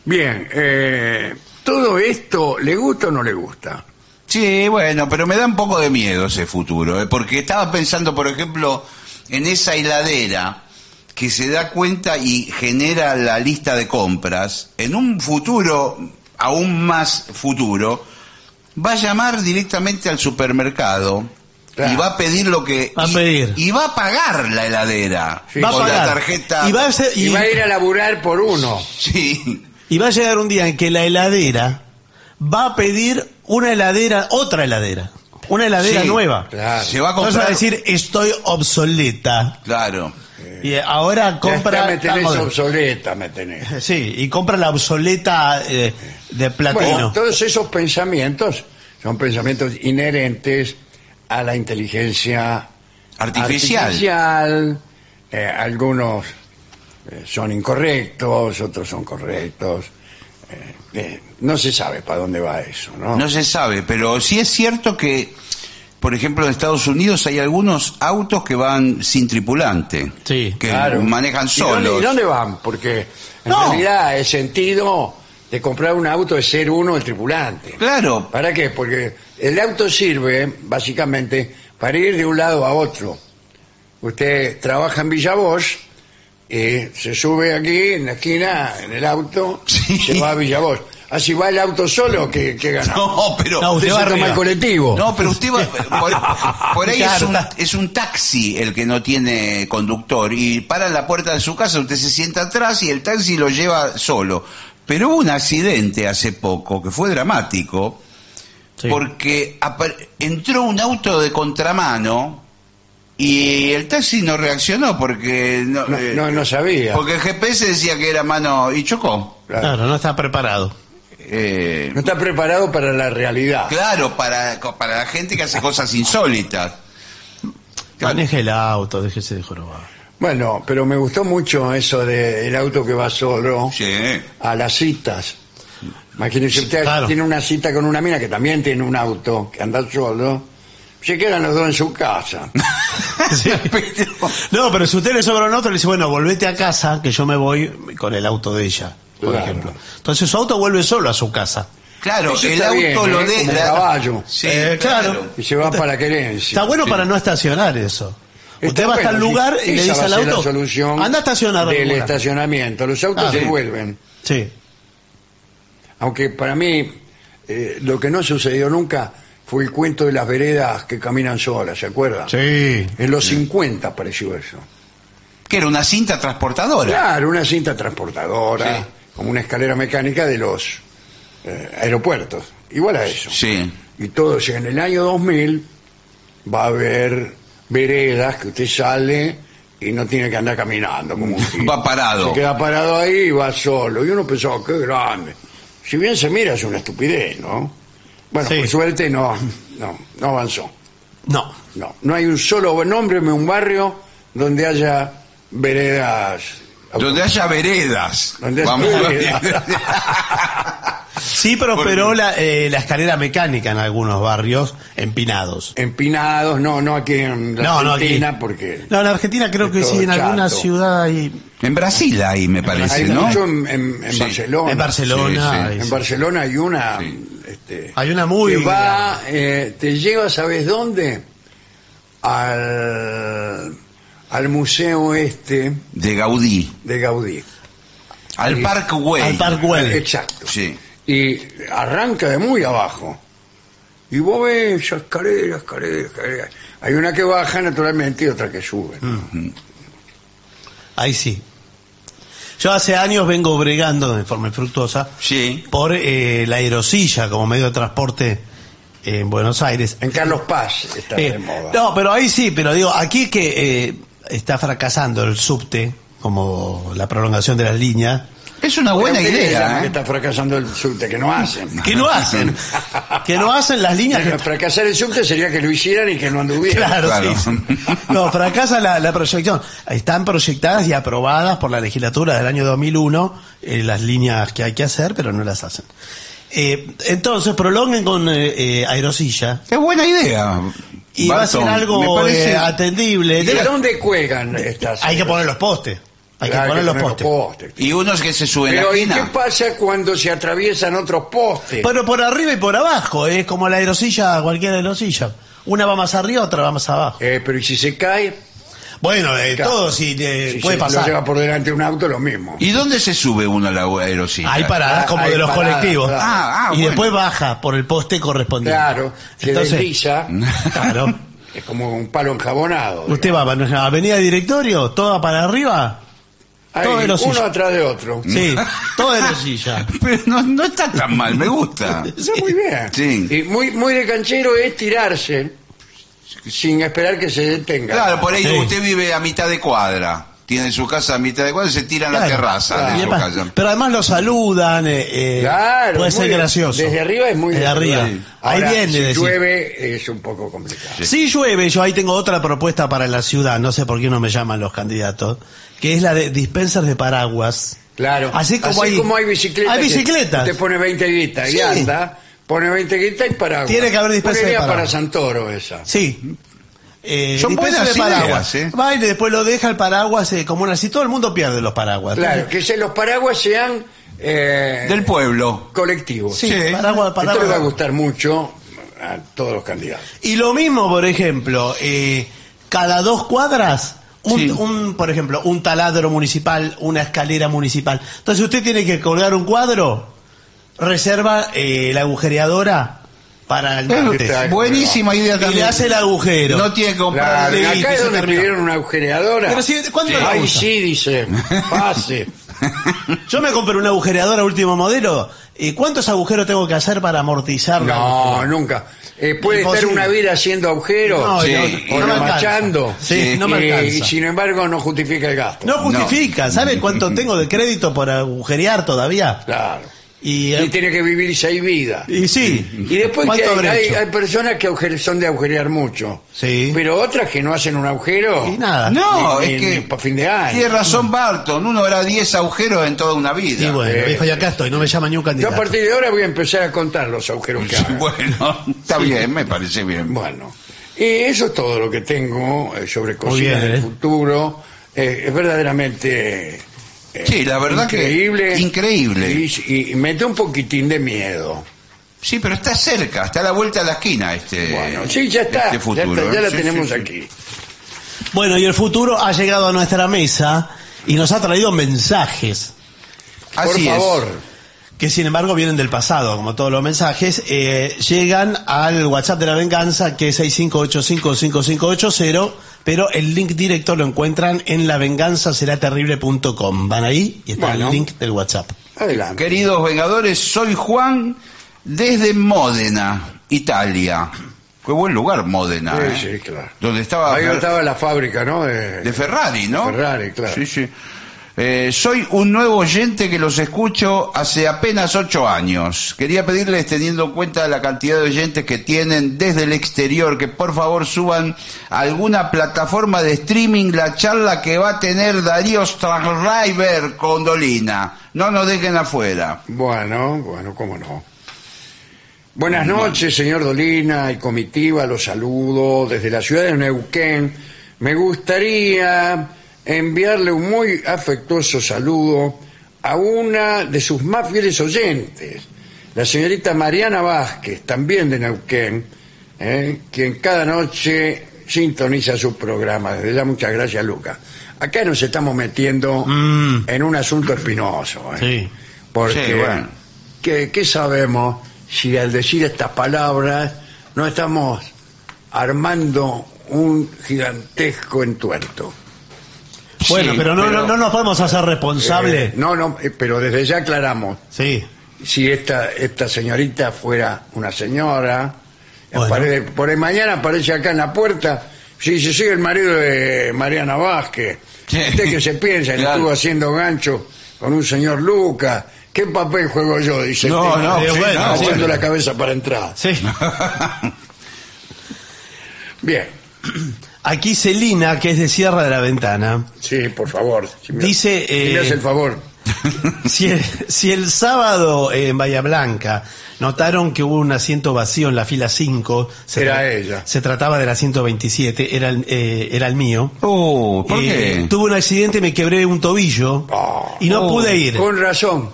Bien, eh, todo esto, ¿le gusta o no le gusta? Sí, bueno, pero me da un poco de miedo ese futuro, ¿eh? porque estaba pensando, por ejemplo, en esa heladera que se da cuenta y genera la lista de compras, en un futuro aún más futuro, va a llamar directamente al supermercado Claro. y va a pedir lo que... Va a y, pedir. y va a pagar la heladera Sí. Va a con pagar. la tarjeta... Y va a, ser- Y, y- va a ir a laburar por uno. Sí, y va a llegar un día en que la heladera va a pedir una heladera, otra heladera. Una heladera Sí. nueva. Claro. se va a Vas comprar... a decir, estoy obsoleta. Claro. Y ahora compra... me tenés obsoleta, me tenés. Sí, y compra la obsoleta eh, de platino. Bueno, todos esos pensamientos son pensamientos inherentes a la inteligencia Artificial. artificial. Eh, algunos son incorrectos, otros son correctos. Eh, eh, no se sabe para dónde va eso, ¿no? No se sabe, pero sí es cierto que, por ejemplo, en Estados Unidos hay algunos autos que van sin tripulante, Sí. que Claro. manejan ¿Y dónde, solos. y dónde van? Porque en No. realidad el sentido de comprar un auto es ser uno el tripulante. Claro, ¿Para qué? Porque el auto sirve básicamente para ir de un lado a otro. Usted trabaja en Villa Bosch y se sube aquí en la esquina en el auto Sí. se va a Villa Bosch. Así va el auto solo que, que gana. no, pero No, Usted usted va se toma el colectivo. no, pero usted va, por, por ahí es un, es un taxi el que no tiene conductor y para en la puerta de su casa, usted se sienta atrás y el taxi lo lleva solo. Pero hubo un accidente hace poco que fue dramático Sí. porque entró un auto de contramano Y el taxi no reaccionó porque no, No, eh, no, no sabía. porque el GPS decía que era mano y chocó. Claro, no está preparado. Eh, No está preparado para la realidad. claro, para, para la gente que hace cosas insólitas. Claro. Maneje el auto, déjese de jorobar. Bueno, pero me gustó mucho eso del auto que va solo Sí. a las citas. Imagínese usted claro. tiene una cita con una mina que también tiene un auto, que anda solo. Se quedan los dos en su casa. Sí. No, pero si usted le sobra un auto, le dice, bueno, volvete a casa, que yo me voy con el auto de ella, por Claro. ejemplo. Entonces su auto vuelve solo a su casa. Claro, Eso el auto bien, lo ¿eh? de Como la- caballo. Sí, Eh, claro. Y se va para querencia. Está bueno sí. para no estacionar eso. Está usted va hasta el bueno, lugar y le dice al la auto, solución anda a estacionar. del algún lugar". estacionamiento. Los autos Ah, se sí. vuelven. Sí. Aunque para mí eh, lo que no sucedió nunca fue el cuento de las veredas que caminan solas, ¿se acuerda? Sí. En los 50 apareció eso. que era una cinta transportadora. Claro, una cinta transportadora, Sí. como una escalera mecánica de los eh, aeropuertos. Igual a eso. Sí. Y todo, si en el año 2000 va a haber veredas que usted sale y no tiene que andar caminando como un tipo. Va parado. Se queda parado ahí y va solo. Y uno pensaba, qué grande. Si bien se mira, es una estupidez, ¿no? Bueno, Sí. por suerte no, no, no avanzó. No. No, no hay un solo, nómbreme un barrio donde haya veredas. Donde haya veredas. Donde haya Vamos a ver. veredas. Sí prosperó la, eh, la escalera mecánica en algunos barrios empinados. Empinados, no, no aquí en la No, no, aquí. Argentina, porque No, en Argentina creo que sí, en alguna ciudad hay... En Brasil ahí me parece, hay ¿no? mucho en, en- en Sí. Barcelona. En Barcelona. Sí, sí. hay- En Barcelona hay una, Sí. este, Hay una muy... que va, eh, te lleva, ¿sabes dónde? Al, al museo este De Gaudí. de Gaudí. Al Sí. Park Güell. Al Park Güell. Exacto. Sí. Y arranca de muy abajo. Y vos ves esa escalera, escalera, escalera. Hay una que baja naturalmente y otra que sube. Mm. Ahí sí. Yo hace años vengo bregando de forma infructuosa Sí. por eh, la aerosilla como medio de transporte en Buenos Aires. En Carlos Paz está Eh, de moda. no, pero ahí sí, pero digo, aquí que eh, está fracasando el subte como la prolongación de las líneas. Es una buena idea, que ¿eh? está fracasando el subte, que no hacen. ¿Qué no hacen? que no hacen las líneas que Bueno, fracasar el subte sería que lo hicieran y que no anduvieran. Claro, Claro. sí. No, fracasa la, la proyección. Están proyectadas y aprobadas por la legislatura del año 2001 eh, las líneas que hay que hacer, pero no las hacen. Eh, entonces, prolonguen con eh, eh, aerosilla Es buena idea. Y va a ser algo parece- eh, atendible. ¿Y de dónde cuelgan estas? hay que poner los postes. Hay que poner los postes. Y unos que se suben a Pero ¿y qué pasa cuando se atraviesan otros postes? Pero por arriba y por abajo, es como la aerosilla, cualquier aerosilla. Una va más arriba, otra va más abajo. Eh, pero ¿y si se cae? Bueno, eh, Claro. todo sí, eh, si puede se lo pasar. lleva por delante un auto, lo mismo. ¿Y dónde se sube uno a la aerosilla? Hay paradas Ah, como hay de los paradas, colectivos. claro. Ah, ah, y bueno. después baja por el poste correspondiente. Claro, se Entonces- desliza, Claro. es como un palo enjabonado. Usted va a la avenida directorio, toda para arriba. Ahí, de uno atrás de otro. Sí, toda de silla. Pero no, no está tan mal, me gusta. Está muy bien. Sí. Y muy, muy de canchero es tirarse sin esperar que se detenga. Claro, por ahí Sí. usted vive a mitad de cuadra. Tiene su casa a mitad de cuadra y se tira en la Claro. terraza Claro. de su además- casa. pero además lo saludan, eh, eh, Claro, puede ser gracioso. Desde arriba es muy Desde arriba. Ahí Ahora, viene si decir. llueve es un poco complicado. Si llueve, yo ahí tengo otra propuesta para la ciudad, no sé por qué no me llaman los candidatos, que es la de dispensers de paraguas. Claro. Así como hay- bicicletas. hay que bicicletas. Usted pone 20 guitas Sí. y anda, pone 20 guitas y paraguas. Tiene que haber dispensa de Ponería para paraguas. Santoro esa. Sí. Eh, Son buenas de paraguas. ideas, ¿eh? Va y después lo deja el paraguas eh, como una así, todo el mundo pierde los paraguas. Claro, que se, los paraguas sean eh, Del pueblo. colectivos. Sí, Sí. paraguas, Esto le va a gustar mucho a todos los candidatos. Y lo mismo, por ejemplo, eh, cada dos cuadras, un, Sí. un, por ejemplo, un taladro municipal, una escalera municipal. Entonces usted tiene que colgar un cuadro, reserva eh, la agujereadora para el martes. Está- Buenísima idea Y también. le hace el agujero. No tiene que comprar. Claro, Sí, acá es se donde terminó. pidieron una agujereadora. Pero si- ¿cuándo la Ahí usa? sí, dice, pase. Yo me compré una agujereadora último modelo. ¿Y cuántos agujeros tengo que hacer para amortizar? No, nunca. Eh, puede estar una vida haciendo agujeros No, Sí. o no remachando. Sí, no me y, alcanza. y sin embargo no justifica el gasto. No justifica. ¿Sabe cuánto tengo de crédito por agujerear todavía? Claro. Y, Y eh, tiene que vivir seis vidas. y sí. Y después que ¿Cuánto hay, personas que agujere- son de agujerear mucho. Sí. Pero otras que no hacen un agujero. Y nada. No, Ni- es ni- que ni pa' fin de año. tiene razón Barton, uno hará 10 agujeros en toda una vida. Y bueno, Eh. viejo, y acá estoy, no me llama ni un Yo a candidato. partir de ahora voy a empezar a contar los agujeros que hago. Bueno, está bien, me parece bien. Bueno, y eso es todo lo que tengo eh, sobre cocina bien, del ¿eh? futuro. Eh, es verdaderamente eh, Sí, la verdad que increíble. increíble. Y, y me da un poquitín de miedo. Sí, pero está cerca, está a la vuelta de la esquina este. Bueno, sí, ya está. este ya, futuro, está, ya ¿eh? la Sí, tenemos sí, sí. aquí. Bueno, y el futuro ha llegado a nuestra mesa y nos ha traído mensajes Por Así es. Que sin embargo vienen del pasado, como todos los mensajes, eh, llegan al WhatsApp de la venganza que es 65855580, pero el link directo lo encuentran en lavenganzaseraterrible.com. Van ahí y está Bueno. el link del WhatsApp. Adelante. Queridos Vengadores, soy Juan desde Módena, Italia. Qué buen lugar, Módena. ¿eh? Sí, sí, claro. Donde estaba, Ahí Fer- estaba la fábrica, ¿no? De, de Ferrari, ¿no? Ferrari, claro. Sí, sí. Eh, soy un nuevo oyente que los escucho hace apenas ocho años. Quería pedirles, teniendo en cuenta la cantidad de oyentes que tienen desde el exterior, que por favor suban a alguna plataforma de streaming la charla que va a tener Darío Strasriver con Dolina. No nos dejen afuera. Bueno, bueno, cómo no. Buenas noches, señor Dolina y comitiva, los saludo desde la ciudad de Neuquén. Me gustaría enviarle un muy afectuoso saludo a una de sus más fieles oyentes, la señorita Mariana Vázquez, también de Neuquén, eh, quien cada noche sintoniza su programa. Desde ya muchas gracias, Lucas. Acá nos estamos metiendo Mm. en un asunto espinoso. eh. Sí. Porque, Sí, bueno. ¿qué, qué sabemos si al decir estas palabras no estamos armando un gigantesco entuerto? Bueno, Sí, pero, no, no, no nos podemos hacer responsables. Eh, no, no, eh, pero desde ya aclaramos, Sí. si esta, esta señorita fuera una señora, Bueno. por ahí mañana aparece acá en la puerta, si se sigue el marido de Mariana Vázquez, Sí. usted que se piensa que Claro. estuvo haciendo gancho con un señor Lucas, ¿qué papel juego yo? Dice No, no, Eh, sí, bueno, no, sí. haciendo bueno. la cabeza para entrar. Sí. Bien, Aquí Celina, que es de Sierra de la Ventana, sí, por favor. Si me- Dice, si me eh, hace el favor. si el, si el sábado eh, en Bahía Blanca notaron que hubo un asiento vacío en la fila 5, se, Era tra- ella. se trataba del asiento 27, era el, eh, era el mío. Oh, ¿por Eh, qué? Tuve un accidente, me quebré un tobillo Oh, y no oh, pude ir. Con razón,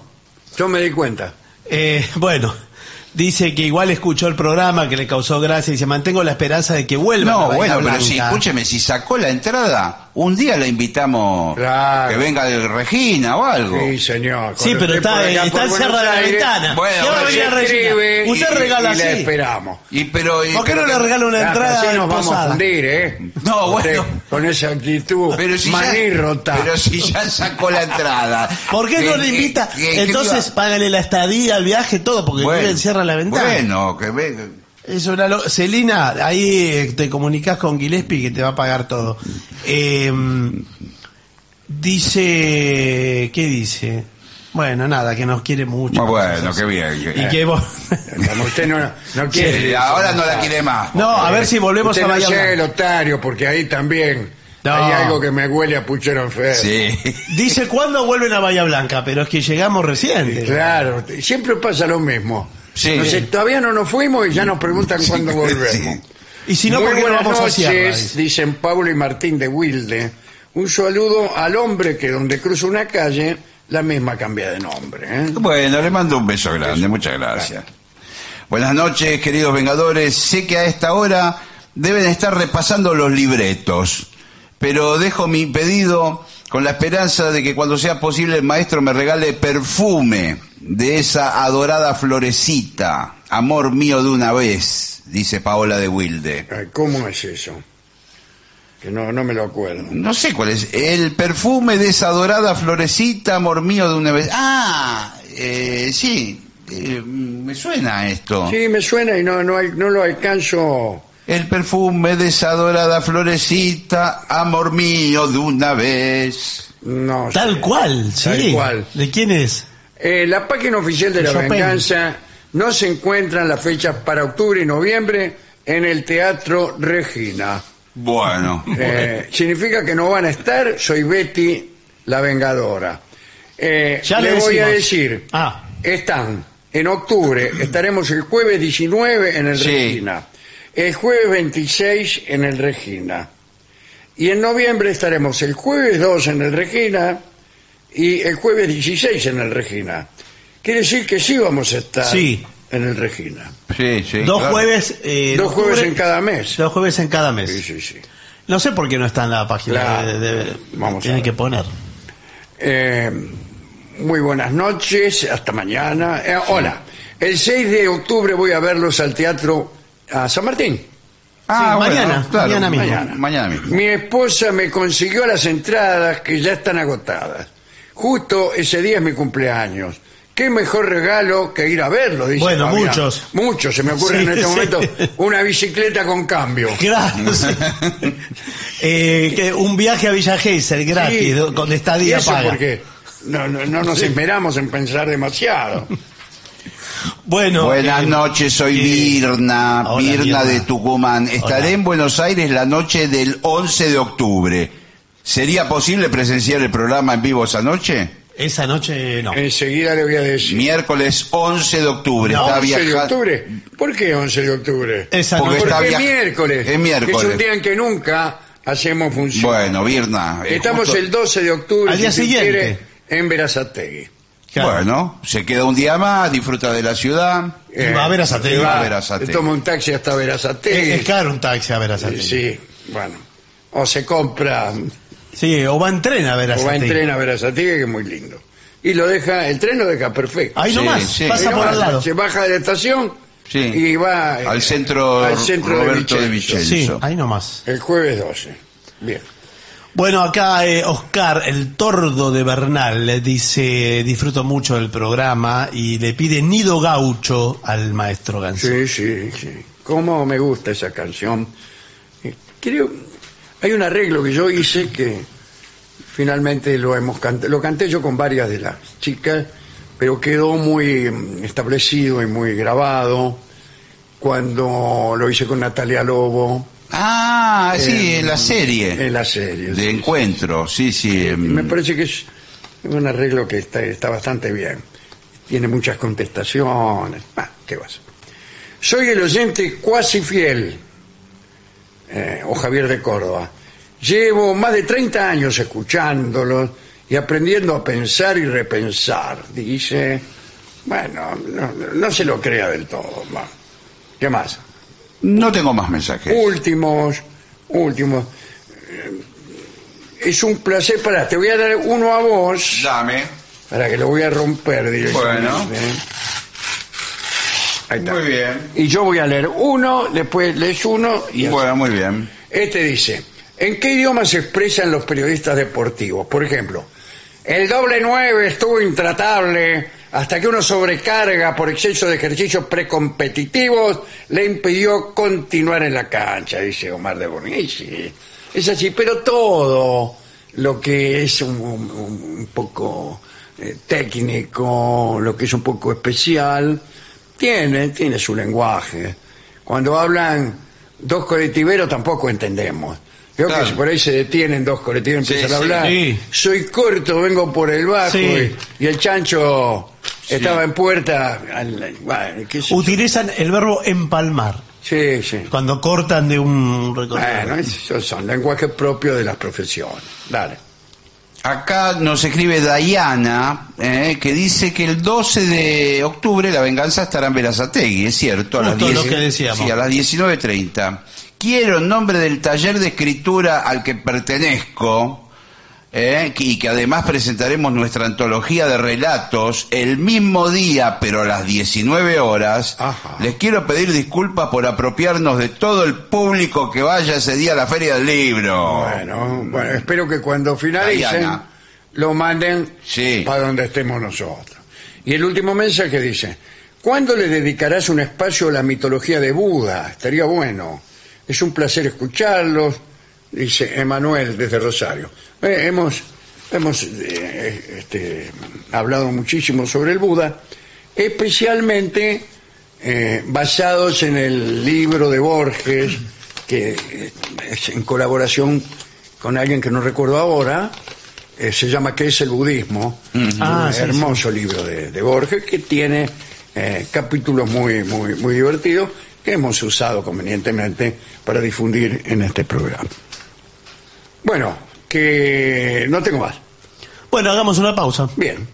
yo me di cuenta. Eh, bueno, dice que igual escuchó el programa, que le causó gracia y se mantengo la esperanza de que vuelva. a No, bueno, pero si, escúcheme, si sacó la entrada, un día la invitamos Claro. que venga de Regina o algo. Sí, señor. Sí, pero está, está de la Aires, Ventana. Bueno, ¿Qué va a ahora venir se a Regina? Usted y- regala y la así. esperamos. Y pero y- ¿Por qué pero no le que- regala una entrada así nos vamos a fundir, ¿eh? No, Usted, bueno. Con esa actitud pero si ya, pero si ya sacó la entrada. ¿Por qué no Que- le que- invita? que- que Entonces iba- págale la estadía, el viaje, todo, porque Bueno, Sierra de la Ventana. Bueno, que venga. Es una lo- Celina, ahí eh, te comunicas con Gillespie que te va a pagar todo. Eh, dice, ¿qué dice? Bueno, nada, que nos quiere mucho. Bueno, qué bien. que- Y que vos... Como usted no, no quiere. Sí, ahora no la quiere más. no, a ver si volvemos Usted a no Bahía sea Blanca. el otario, porque ahí también No. hay algo que me huele a puchero enfermo. Sí. Dice, ¿cuándo vuelven a Bahía Blanca? Pero es que llegamos recién. Claro, siempre pasa lo mismo. Sí. Sé, todavía no nos fuimos y ya nos preguntan cuándo volvemos. Y si no, Muy ¿por qué no buenas vamos a noches, Sierra? Dicen Pablo y Martín de Wilde. Un saludo al hombre que donde cruza una calle, la misma cambia de nombre. ¿eh? Bueno, le mando un beso grande, muchas gracias. Buenas noches, queridos Vengadores. Sé que a esta hora deben estar repasando los libretos, pero dejo mi pedido con la esperanza de que cuando sea posible el maestro me regale perfume de esa adorada florecita, amor mío de una vez, dice Paola de Wilde. ¿Cómo es eso? que no, no me lo acuerdo. No sé cuál es. El perfume de esa dorada florecita, amor mío, de una vez. Ah, eh, sí. eh, me suena esto. Sí, me suena y no, no, no lo alcanzo. El perfume de esa dorada florecita, amor mío, de una vez. No sé. Tal cual, sí. Tal cual. ¿De quién es? Eh, la página oficial de la Chopin. venganza no se encuentran las fechas para octubre y noviembre en el Teatro Regina. Bueno. Eh, significa que no van a estar, soy Betty la Vengadora. Eh, Ya le le voy a decimos. decir, Ah, están en octubre, estaremos el jueves 19 en el Sí. Regina, el jueves 26 en el Regina, y en noviembre estaremos el jueves 2 en el Regina y el jueves 16 en el Regina. Quiere decir que sí vamos a estar Sí. en el Regina. Sí, sí. dos claro. jueves. eh, Dos jueves en cada mes. Dos jueves en cada mes. Sí, sí, sí. No sé por qué no está en la página. Claro. de- de- Vamos a tiene ver. que poner. Eh, muy buenas noches, hasta mañana. Eh, hola, el 6 de octubre voy a verlos al teatro a San Martín. Ah, Sí, bueno, mañana, claro, mañana mismo. Mañana. Mañana mismo. Mi esposa me consiguió las entradas que ya están agotadas. Justo ese día es mi cumpleaños. Qué mejor regalo que ir a verlo, dice Bueno, Fabián. muchos. Muchos, se me ocurre Sí, en este sí. momento una bicicleta con cambio. Claro, sí. Eh, que un viaje a Villa Gesell gratis, Sí. do- con ¿Y estadía eso paga. porque no, no, no nos esmeramos en pensar demasiado. Bueno, Buenas eh, noches, soy eh, Virna, hola, Virna Virna. de Tucumán. Estaré Hola. en Buenos Aires la noche del 11 de octubre. ¿Sería posible presenciar el programa en vivo esa noche? Esa noche no. Enseguida le voy a decir. Miércoles 11 de octubre. No, está 11 de octubre. ¿Por qué 11 de octubre? Esa Porque noche. está Porque es miércoles. es miércoles. Que es un día en que nunca hacemos función. Bueno, Virna. eh, Estamos justo- el 12 de octubre. Al día si siguiente. quiere, en Verazategui. Claro. Bueno, se queda un día más, disfruta de la ciudad. Eh, Y va a Verazategui. se Va a Verazategui. toma un taxi hasta Verazategui. Es, es caro un taxi a ver a Sí, sí, bueno. O se compra, Sí, o va en tren a ver a o va en tren a Verazategui, que es muy lindo. Y lo deja, el tren lo deja perfecto. Ahí Sí, nomás, sí. pasa Ahí por nomás, al lado. Se baja de la estación Sí. y va eh, Al centro, al centro Roberto de Vicenzo. Vicenzo. Sí, ahí nomás. El jueves 12. Bien. Bueno, acá eh, Oscar, el tordo de Bernal, le dice, disfruto mucho del programa y le pide nido gaucho al maestro Ganso. Sí, sí, sí. Cómo me gusta esa canción. Creo, hay un arreglo que yo hice que finalmente lo hemos cant- lo canté yo con varias de las chicas, pero quedó muy mm, establecido y muy grabado cuando lo hice con Natalia Lobo Ah, sí, Eh, en la serie. en la serie. De sí. encuentro, sí, sí. em, Me parece que es un arreglo que está, está bastante bien. Tiene muchas contestaciones. Ah, ¿qué vas? Soy el oyente cuasi fiel, eh, o Javier de Córdoba. Llevo más de 30 años escuchándolos y aprendiendo a pensar y repensar. Dice, bueno, no, no se lo crea del todo. ¿Qué más? No tengo más mensajes. Últimos, últimos. Es un placer para. Te voy a dar uno a vos. Dame. Para que lo voy a romper directamente. Bueno. Ahí está. Muy bien. Y yo voy a leer uno, después lees uno y así. Bueno, muy bien. Este dice, ¿en qué idioma se expresan los periodistas deportivos? Por ejemplo, el doble nueve estuvo intratable hasta que uno sobrecarga por exceso de ejercicios precompetitivos le impidió continuar en la cancha, dice Omar de Bonici. Es así, pero todo lo que es un, un- un poco eh, técnico, lo que es un poco especial, tiene, tiene su lenguaje. Cuando hablan dos colectiveros tampoco entendemos. Creo Claro. que si por ahí se detienen dos colectivos y Sí, a hablar. Sí. Soy corto, vengo por el bajo Sí. y, y el chancho estaba en puerta. al- bueno, qué sé yo. Utilizan el verbo empalmar Sí, sí. cuando cortan de un recorrido. Bueno, esos son lenguajes propios de las profesiones. Dale. Acá nos escribe Diana, eh, que dice que el 12 de octubre la venganza estará en Verazategui, es cierto, a las, Justo lo 10 que decíamos. sí, a las 19.30. Quiero en nombre del taller de escritura al que pertenezco ¿eh? y que además presentaremos nuestra antología de relatos el mismo día, pero a las 19 horas, Ajá. les quiero pedir disculpas por apropiarnos de todo el público que vaya ese día a la Feria del Libro. Bueno, bueno, espero que cuando finalicen lo manden Sí. para donde estemos nosotros. Y el último mensaje dice, ¿cuándo le dedicarás un espacio a la mitología de Buda? Estaría bueno. Es un placer escucharlos, dice Emanuel desde Rosario. Eh, hemos hemos eh, este, hablado muchísimo sobre el Buda, especialmente eh, basados en el libro de Borges, que es en colaboración con alguien que no recuerdo ahora, eh, se llama ¿Qué es el budismo? Ah, un sí, hermoso libro de, de Borges que tiene eh, capítulos muy, muy, muy divertidos que hemos usado convenientemente para difundir en este programa. Bueno, que no tengo más. Bueno, hagamos una pausa. Bien.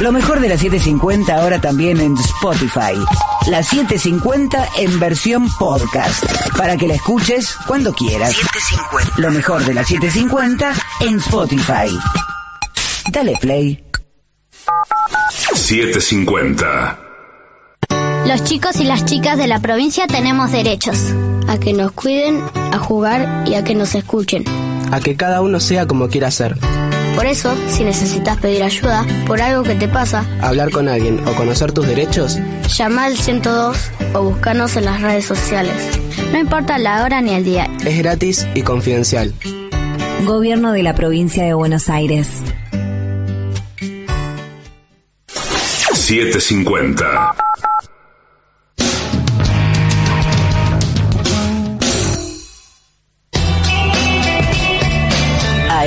Lo mejor de la 750 ahora también en Spotify. La 750 en versión podcast. Para que la escuches cuando quieras. Lo mejor de la 750 en Spotify. Dale play. 750. Los chicos y las chicas de la provincia tenemos derechos. A que nos cuiden, a jugar y a que nos escuchen. a que cada uno sea como quiera ser, Por eso, si necesitas pedir ayuda por algo que te pasa, hablar con alguien o conocer tus derechos, llama al 102 o búscanos en las redes sociales. No importa la hora ni el día. es gratis y confidencial. Gobierno de la provincia de Buenos Aires. 750.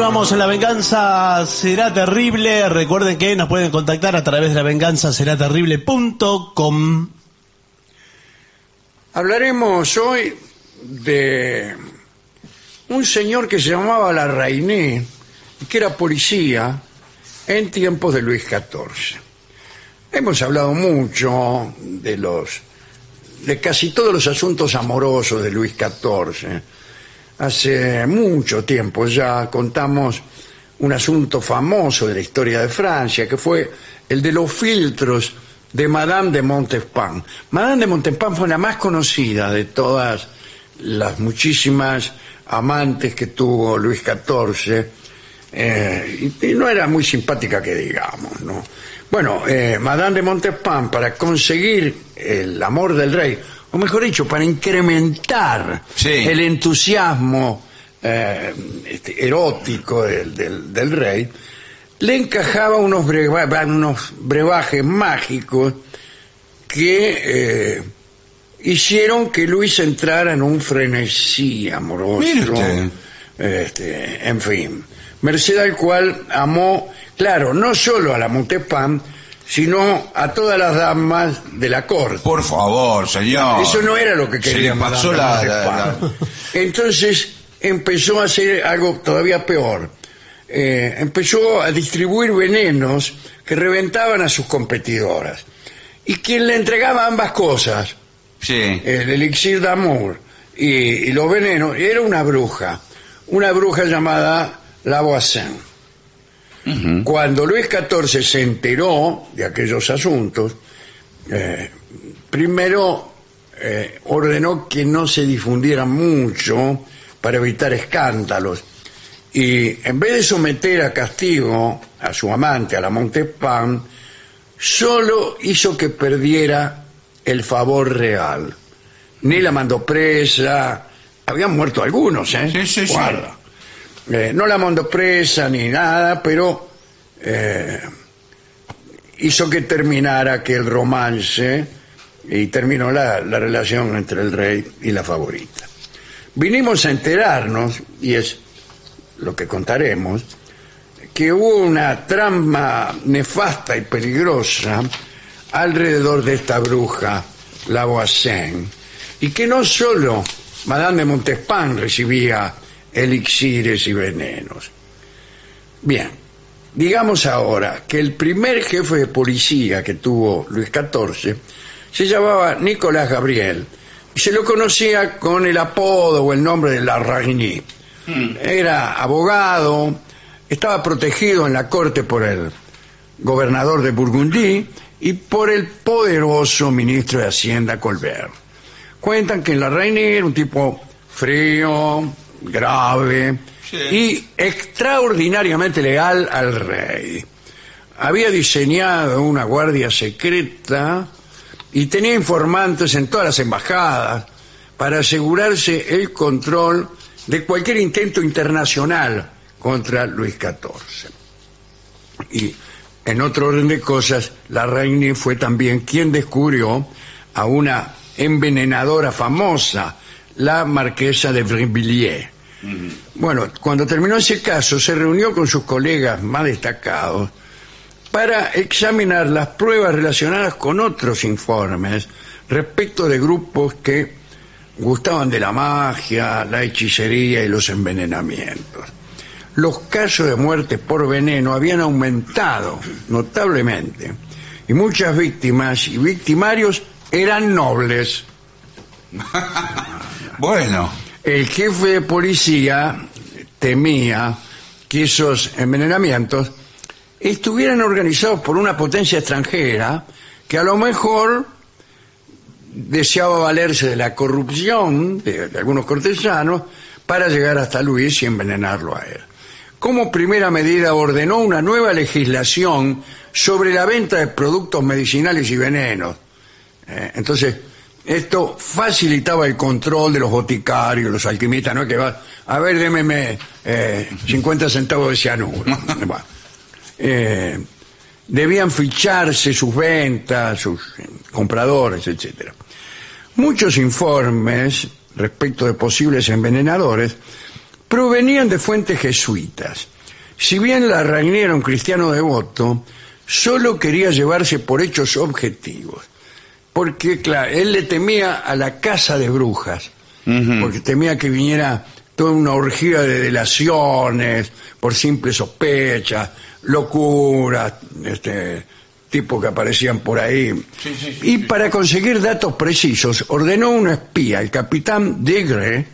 Continuamos en La Venganza Será Terrible. Recuerden que nos pueden contactar a través de lavenganzaseraterrible.com. Hablaremos hoy de un señor que se llamaba La Rainé que era policía en tiempos de Luis XIV. Hemos hablado mucho de los de casi todos los asuntos amorosos de Luis XIV. Hace mucho tiempo ya contamos un asunto famoso de la historia de Francia, que fue el de los filtros de Madame de Montespan. Madame de Montespan fue la más conocida de todas las muchísimas amantes que tuvo Luis XIV, eh, y, no era muy simpática que digamos, ¿no? Bueno, eh, Madame de Montespan, para conseguir el amor del rey, o mejor dicho, para incrementar Sí. el entusiasmo eh, este, erótico del, del- del rey, le encajaba unos, breva- unos brebajes mágicos que eh, hicieron que Luis entrara en un frenesí amoroso. Este, en fin, merced al cual amó, claro, no solo a la Montespan, sino a todas las damas de la corte. Por favor, señor. Eso no era lo que Se quería le pasó la-. Entonces empezó a hacer algo todavía peor. Eh, empezó a distribuir venenos que reventaban a sus competidoras. Y quien le entregaba ambas cosas, Sí. el elixir de amor y, y los venenos, era una bruja. Una bruja llamada Lavoisin. Cuando Luis XIV se enteró de aquellos asuntos, eh, primero eh, ordenó que no se difundieran mucho para evitar escándalos. Y en vez de someter a castigo a su amante, a la Montespan, solo hizo que perdiera el favor real. Ni la mandó presa, habían muerto algunos, ¿eh? Sí, sí, sí. Guarda. Eh, no la mandó presa ni nada, pero eh, hizo que terminara aquel romance y terminó la, la relación entre el rey y la favorita. Vinimos a enterarnos, y es lo que contaremos, que hubo una trama nefasta y peligrosa alrededor de esta bruja, la Voisin, y que no solo Madame de Montespan recibía elixires y venenos. Bien, digamos ahora que el primer jefe de policía que tuvo Luis XIV se llamaba Nicolás Gabriel y se lo conocía con el apodo o el nombre de la Ragny. Era abogado, estaba protegido en la corte por el gobernador de Burgundí y por el poderoso ministro de Hacienda Colbert. Cuentan que la Reina era un tipo frío, grave y extraordinariamente leal al rey. Había diseñado una guardia secreta y tenía informantes en todas las embajadas para asegurarse el control de cualquier intento internacional contra Luis XIV. Y en otro orden de cosas, la reina fue también quien descubrió a una envenenadora famosa, la marquesa de Brinvilliers. Bueno, cuando terminó ese caso, se reunió con sus colegas más destacados para examinar las pruebas relacionadas con otros informes respecto de grupos que gustaban de la magia, la hechicería y los envenenamientos. Los casos de muerte por veneno habían aumentado notablemente y muchas víctimas y victimarios eran nobles. Bueno, El jefe de policía temía que esos envenenamientos estuvieran organizados por una potencia extranjera que a lo mejor deseaba valerse de la corrupción de, algunos cortesanos para llegar hasta Luis y envenenarlo a él. Como primera medida ordenó una nueva legislación sobre la venta de productos medicinales y venenos. Eh, entonces, esto facilitaba el control de los boticarios, los alquimistas, ¿no? Que va, a ver, démeme eh, 50 centavos de cianuro. Eh, debían ficharse sus ventas, sus eh, compradores, etcétera. Muchos informes respecto de posibles envenenadores provenían de fuentes jesuitas. Si bien la Rainier era un cristiano devoto, solo quería llevarse por hechos objetivos. Porque, claro, él le temía a la casa de brujas, porque temía que viniera toda una orgía de delaciones por simple sospecha, locuras, este, tipos que aparecían por ahí. y para conseguir datos precisos, ordenó un espía, el capitán Degre,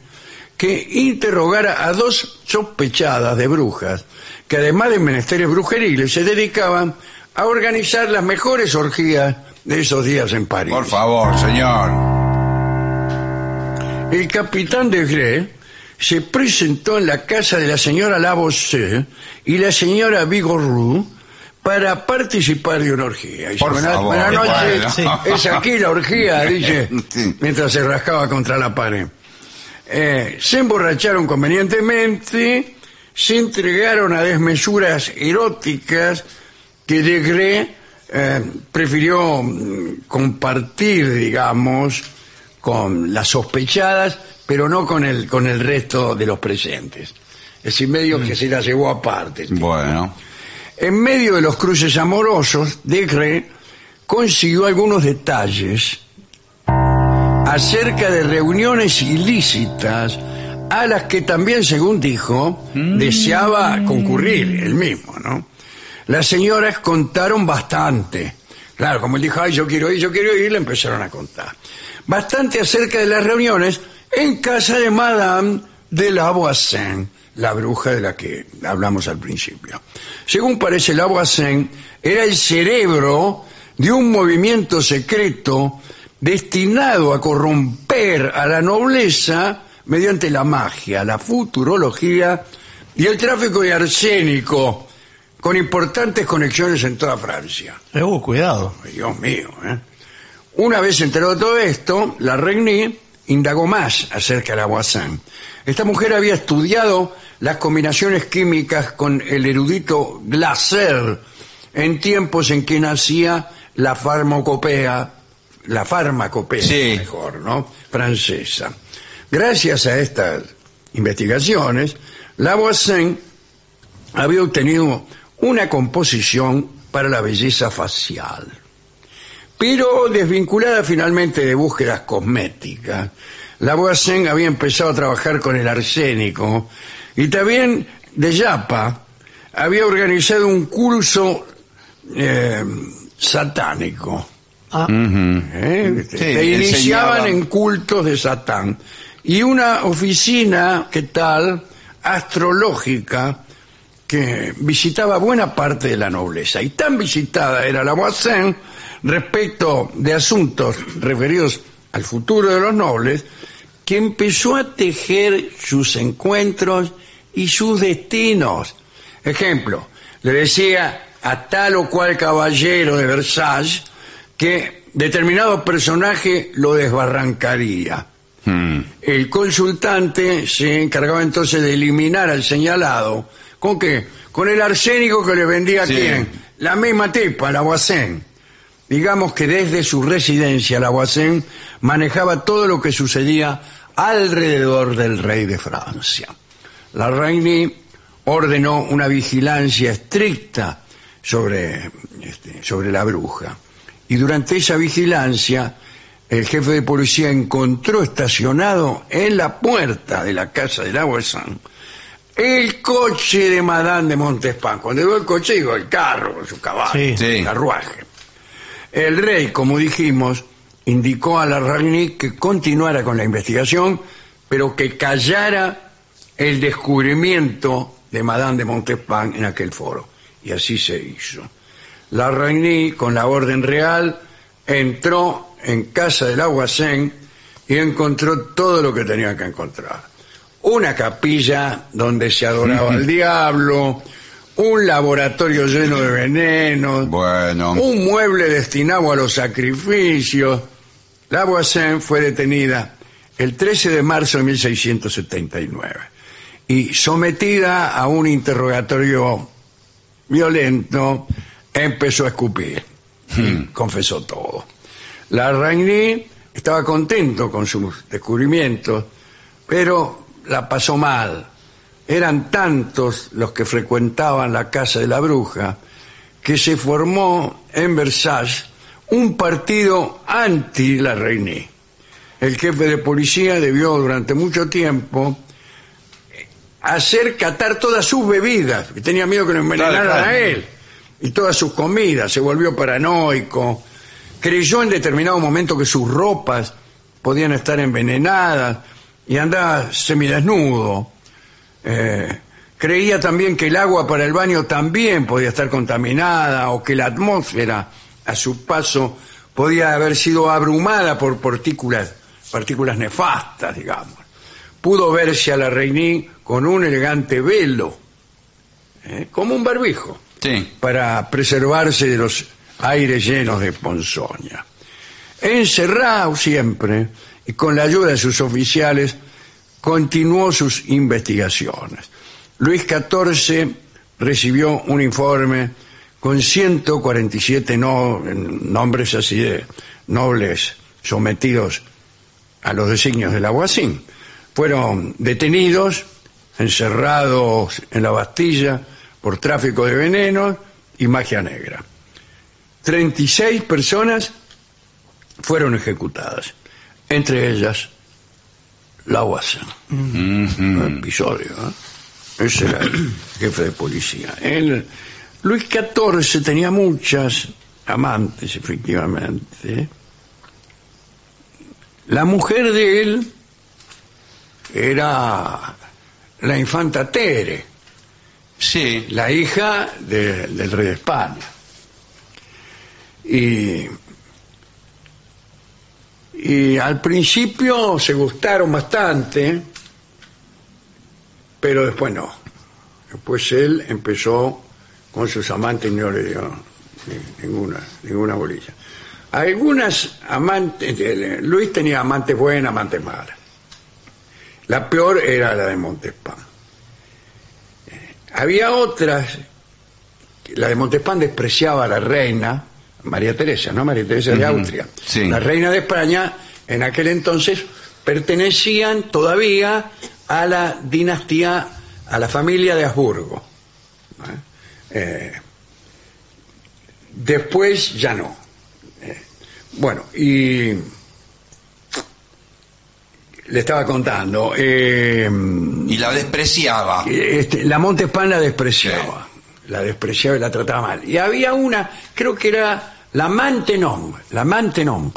que interrogara a dos sospechadas de brujas, que además de menesteres brujeriles, se dedicaban a organizar las mejores orgías de esos días en París. por favor, señor. El capitán de Gré se presentó en la casa de la señora Lavoisier y la señora Vigorroux para participar de una orgía. Y Por buenas, favor, buenas noches, bueno. es aquí la orgía, dice, Sí. mientras se rascaba contra la pared. Eh, se emborracharon convenientemente, se entregaron a desmesuras eróticas que Degré eh, prefirió mm, compartir, digamos, con las sospechadas, pero no con el, con el resto de los presentes. Es decir, medio que se la llevó aparte. Bueno, En medio de los cruces amorosos, Decre consiguió algunos detalles acerca de reuniones ilícitas a las que también, según dijo, deseaba concurrir él mismo, ¿no? Las señoras contaron bastante. Claro, como él dijo, ay, yo quiero ir, yo quiero ir, le empezaron a contar. Bastante acerca de las reuniones en casa de Madame de la Voisin, la bruja de la que hablamos al principio. Según parece, la Voisin era el cerebro de un movimiento secreto destinado a corromper a la nobleza mediante la magia, la futurología y el tráfico de arsénico, con importantes conexiones en toda Francia. Eh, uh, cuidado. Dios mío, ¿eh? Una vez enterado de todo esto, la Regni indagó más acerca de la Voisin. Esta mujer había estudiado las combinaciones químicas con el erudito Glaser en tiempos en que nacía la farmacopea, la farmacopea, Sí. mejor, ¿no? Francesa. Gracias a estas investigaciones, la Voisin había obtenido una composición para la belleza facial, pero desvinculada finalmente de búsquedas cosméticas. Lavoisier había empezado a trabajar con el arsénico y también de Yapa había organizado un curso eh, satánico. Ah, ¿eh? Sí, Te iniciaban enseñaba. en cultos de Satán. Y una oficina, ¿qué tal? Astrológica, que visitaba buena parte de la nobleza. Y tan visitada era la Voisin respecto de asuntos referidos al futuro de los nobles, que empezó a tejer sus encuentros y sus destinos. Ejemplo, le decía a tal o cual caballero de Versalles que determinado personaje lo desbarrancaría. Hmm. El consultante se encargaba entonces de eliminar al señalado. ¿Con qué? Con el arsénico que le vendía a Sí. quién? La misma tipa, la Voisin. Digamos que desde su residencia, la Voisin manejaba todo lo que sucedía alrededor del rey de Francia. La Reine ordenó una vigilancia estricta sobre, este, sobre la bruja. Y durante esa vigilancia, el jefe de policía encontró estacionado en la puerta de la casa de la Voisin el coche de Madame de Montespan. Cuando digo el coche, digo el carro, su caballo, Sí. Sí. el carruaje. El rey, como dijimos, indicó a la Ragni que continuara con la investigación, pero que callara el descubrimiento de Madame de Montespan en aquel foro. Y así se hizo. La Ragni, con la orden real, entró en casa del Aguacén y encontró todo lo que tenía que encontrar. Una capilla donde se adoraba al diablo, un laboratorio lleno de venenos, Bueno. un mueble destinado a los sacrificios. La Voisin fue detenida el 13 de marzo de 1679 y sometida a un interrogatorio violento, empezó a escupir y confesó todo. La Ragni estaba contento con sus descubrimientos, pero la pasó mal. Eran tantos los que frecuentaban la casa de la bruja que se formó en Versalles un partido anti la Reine. El jefe de policía debió durante mucho tiempo hacer catar todas sus bebidas, que tenía miedo que lo envenenaran Claro, claro. a él, y todas sus comidas, se volvió paranoico, creyó en determinado momento que sus ropas podían estar envenenadas y andaba semidesnudo. Eh, creía también que el agua para el baño también podía estar contaminada o que la atmósfera a su paso podía haber sido abrumada por partículas, partículas nefastas, digamos. Pudo verse a la Reiní con un elegante velo, eh, como un barbijo Sí. para preservarse de los aires llenos de ponzoña. Encerrado siempre y con la ayuda de sus oficiales, continuó sus investigaciones. Luis XIV recibió un informe con 147 no- nombres así de nobles sometidos a los designios de la Guasín. Fueron detenidos, encerrados en la Bastilla por tráfico de venenos y magia negra. 36 personas fueron ejecutadas, entre ellas la. Un episodio, ¿eh? Ese era el jefe de policía. Él, Luis XIV tenía muchas amantes, efectivamente. La mujer de él era la infanta Tere, Sí. la hija de- del rey de España. Y, y al principio se gustaron bastante, pero después no. Después él empezó con sus amantes y no le dio ni- ninguna, ninguna bolilla. Algunas amantes, eh, Luis tenía amantes buenas, amantes malas. La peor era la de Montespan. Eh, Había otras, la de Montespan despreciaba a la reina, María Teresa, ¿no? María Teresa de Austria. sí. La reina de España, en aquel entonces, pertenecían todavía a la dinastía, a la familia de Habsburgo. Eh, después ya no. Eh, bueno, y le estaba contando. eh, Y la despreciaba. este, la Montespan la despreciaba. La despreciaba y la trataba mal. Y había una, creo que era la Mantenon, la Mantenon,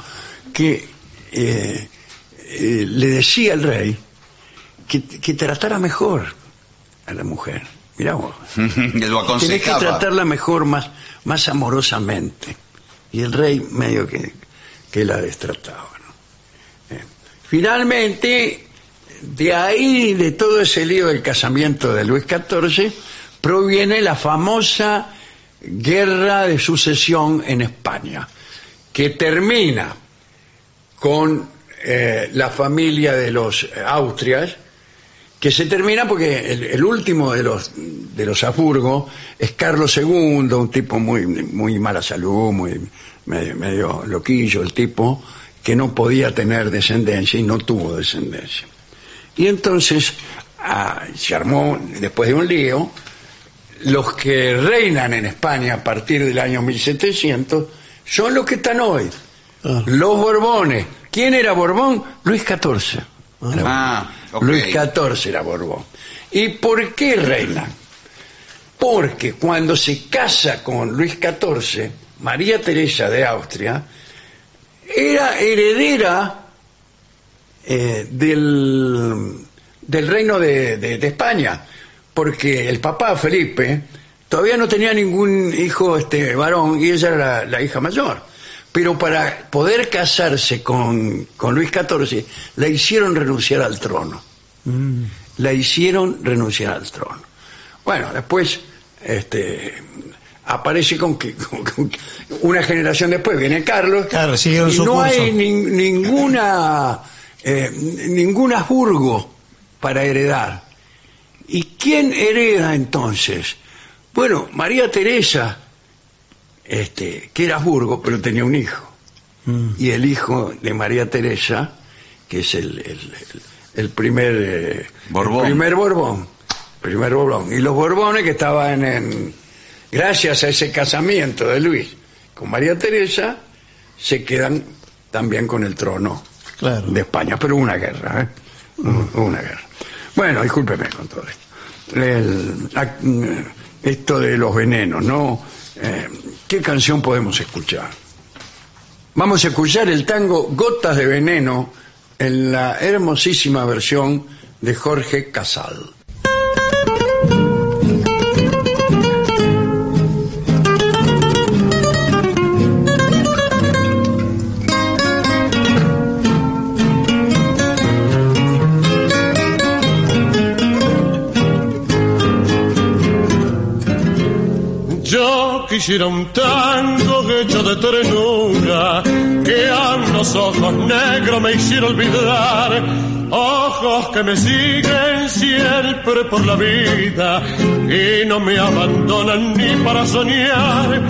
que eh, eh, le decía al rey que, que tratara mejor a la mujer. Mirá vos. lo Tenés que tratarla mejor, más, más amorosamente. Y el rey medio que, que la destrataba. ¿no? Eh, Finalmente, de ahí, de todo ese lío del casamiento de Luis XIV, proviene la famosa guerra de sucesión en España, que termina con eh, la familia de los Austrias, que se termina porque el, último de los de los Habsburgo es Carlos II, un tipo muy muy mala salud, muy medio, medio loquillo el tipo, que no podía tener descendencia y no tuvo descendencia. Y entonces ah, se armó, después de un lío, los que reinan en España a partir del año 1700 son los que están hoy, Ah. los Borbones. ¿Quién era Borbón? Luis XIV. Ah, ok. Luis XIV era Borbón. ¿Y por qué reina? Porque cuando se casa con Luis XIV, María Teresa de Austria era heredera eh, del, del reino de, de- de España, porque el papá Felipe todavía no tenía ningún hijo este varón y ella era la, la hija mayor. Pero para poder casarse con, con Luis XIV, la hicieron renunciar al trono. La hicieron renunciar al trono. Bueno, después este, aparece con que con- con- una generación después viene Carlos Claro, siguieron y no curso. hay nin- ninguna eh, ningún Habsburgo para heredar. ¿Y quién hereda entonces? Bueno, María Teresa, este, que era Habsburgo, pero tenía un hijo. Mm. Y el hijo de María Teresa, que es el, el- el- el primer eh, Borbón. el primer Borbón. Primer Borbón. Y los Borbones que estaban en. Gracias a ese casamiento de Luis con María Teresa, se quedan también con el trono Claro. de España, pero hubo una guerra, ¿eh? Hubo Una guerra. Bueno, discúlpeme con todo esto. El- mm, esto de los venenos, ¿no? Eh, ¿Qué canción podemos escuchar? Vamos a escuchar el tango Gotas de Veneno en la hermosísima versión de Jorge Casal. Quisiera un tango hecho de ternura, que a los ojos negros me hiciera olvidar, ojos que me siguen siempre por la vida y no me abandonan ni para soñar.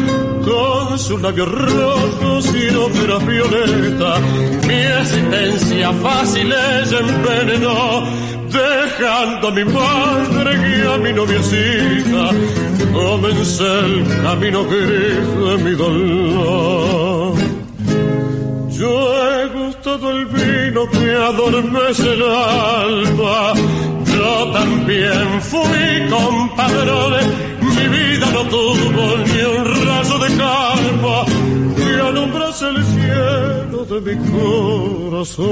Con sus labios rojos y óperas violeta, mi existencia fácil ella envenenó, dejando a mi madre y a mi noviecita comencé el camino gris de mi dolor. Yo he gustado el vino que adormece el alma. Yo también fui compadrone. Mi vida no tuvo ni un rayo de calma que alumbrase el cielo de mi corazón.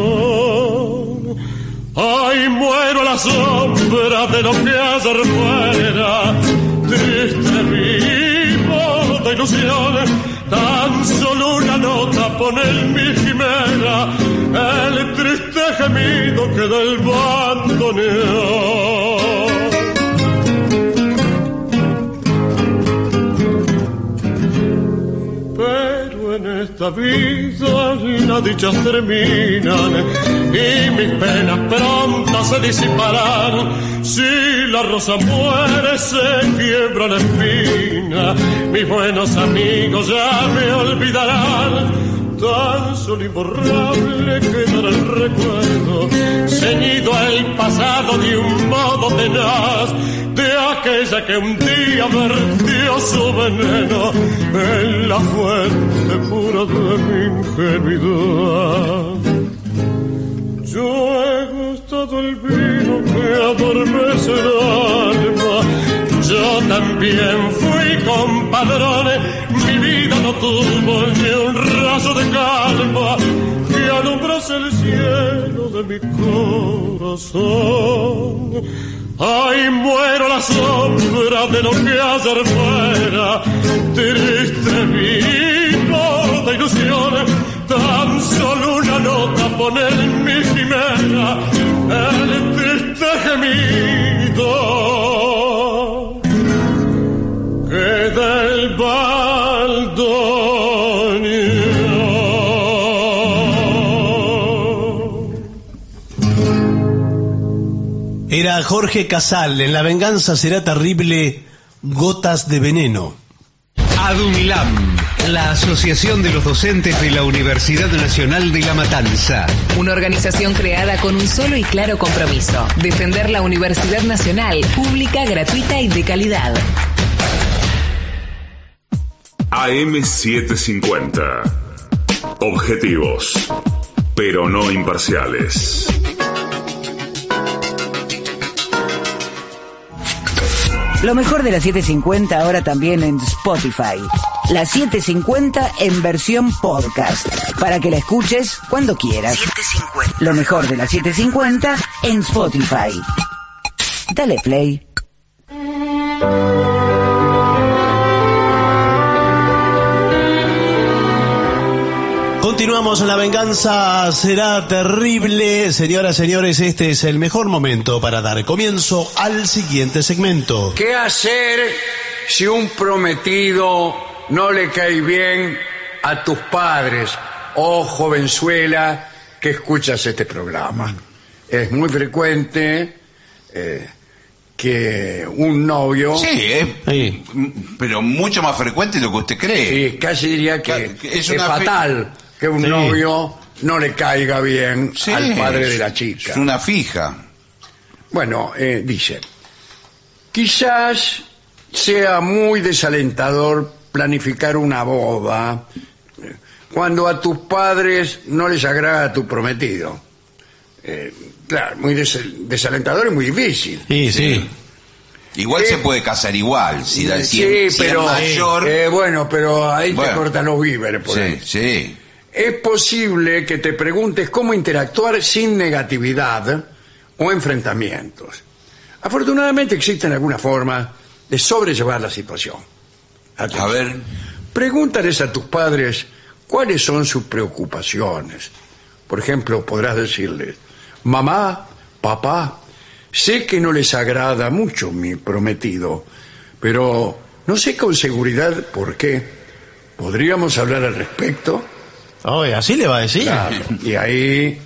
Ay, muero a la sombra de lo que ayer fuera. Triste vivo de ilusiones, tan solo una nota pone en mi quimera el triste gemido que del bandoneón. Esta vida las dichas terminan y mis penas pronto se disiparán. Si la rosa muere se quiebra la espina, mis buenos amigos ya me olvidarán. tan solo imborrable quedará el recuerdo, ceñido al pasado de un modo tenaz, de aquella que un día vertió veneno en la fuente pura de mi ingenuidad. Yo he gustado el vino que adormece el alma. Yo también fui compadrone, mi vida no tuvo ni un raso de calma que alumbrase el cielo de mi corazón. Ay, muero la sombra de lo que ayer fuera, triste vino de ilusiones, tan solo una nota poner en mi quimera, el triste gemido Jorge Casal, en La venganza será terrible, gotas de veneno. ADUNILAM, la Asociación de los Docentes de la Universidad Nacional de La Matanza. Una organización creada con un solo y claro compromiso, defender la Universidad Nacional, pública, gratuita y de calidad. AM750. Objetivos, pero no imparciales. Lo mejor de la 750 ahora también en Spotify. La 750 en versión podcast. Para que la escuches cuando quieras. Lo mejor de la 750 en Spotify. Dale play. Continuamos en La venganza será terrible. Señoras, señores, este es el mejor momento para dar comienzo al siguiente segmento. ¿Qué hacer si un prometido no le cae bien a tus padres? Oh, jovenzuela, que escuchas este programa. Es muy frecuente eh, que un novio... Sí, es, pero mucho más frecuente de lo que usted cree. Sí, casi diría que Es es, una fe- fatal que un Sí. novio no le caiga bien Sí, al padre de la chica. Es una fija. Bueno, eh, dice, quizás sea muy desalentador planificar una boda eh, cuando a tus padres no les agrada tu prometido. Eh, claro, muy des- desalentador y muy difícil. Sí, sí. Igual se puede casar igual. Si, la, si sí, es- si es pero mayor. eh, bueno, pero ahí Bueno. te cortan los víveres por sí, ahí. sí. Es posible que te preguntes cómo interactuar sin negatividad o enfrentamientos. Afortunadamente existen algunas formas de sobrellevar la situación. A ver. Pregúntales a tus padres cuáles son sus preocupaciones. Por ejemplo, podrás decirles, mamá, papá, sé que no les agrada mucho mi prometido, pero no sé con seguridad por qué. ¿Podríamos hablar al respecto? Oye, así le va a decir. Claro, y ahí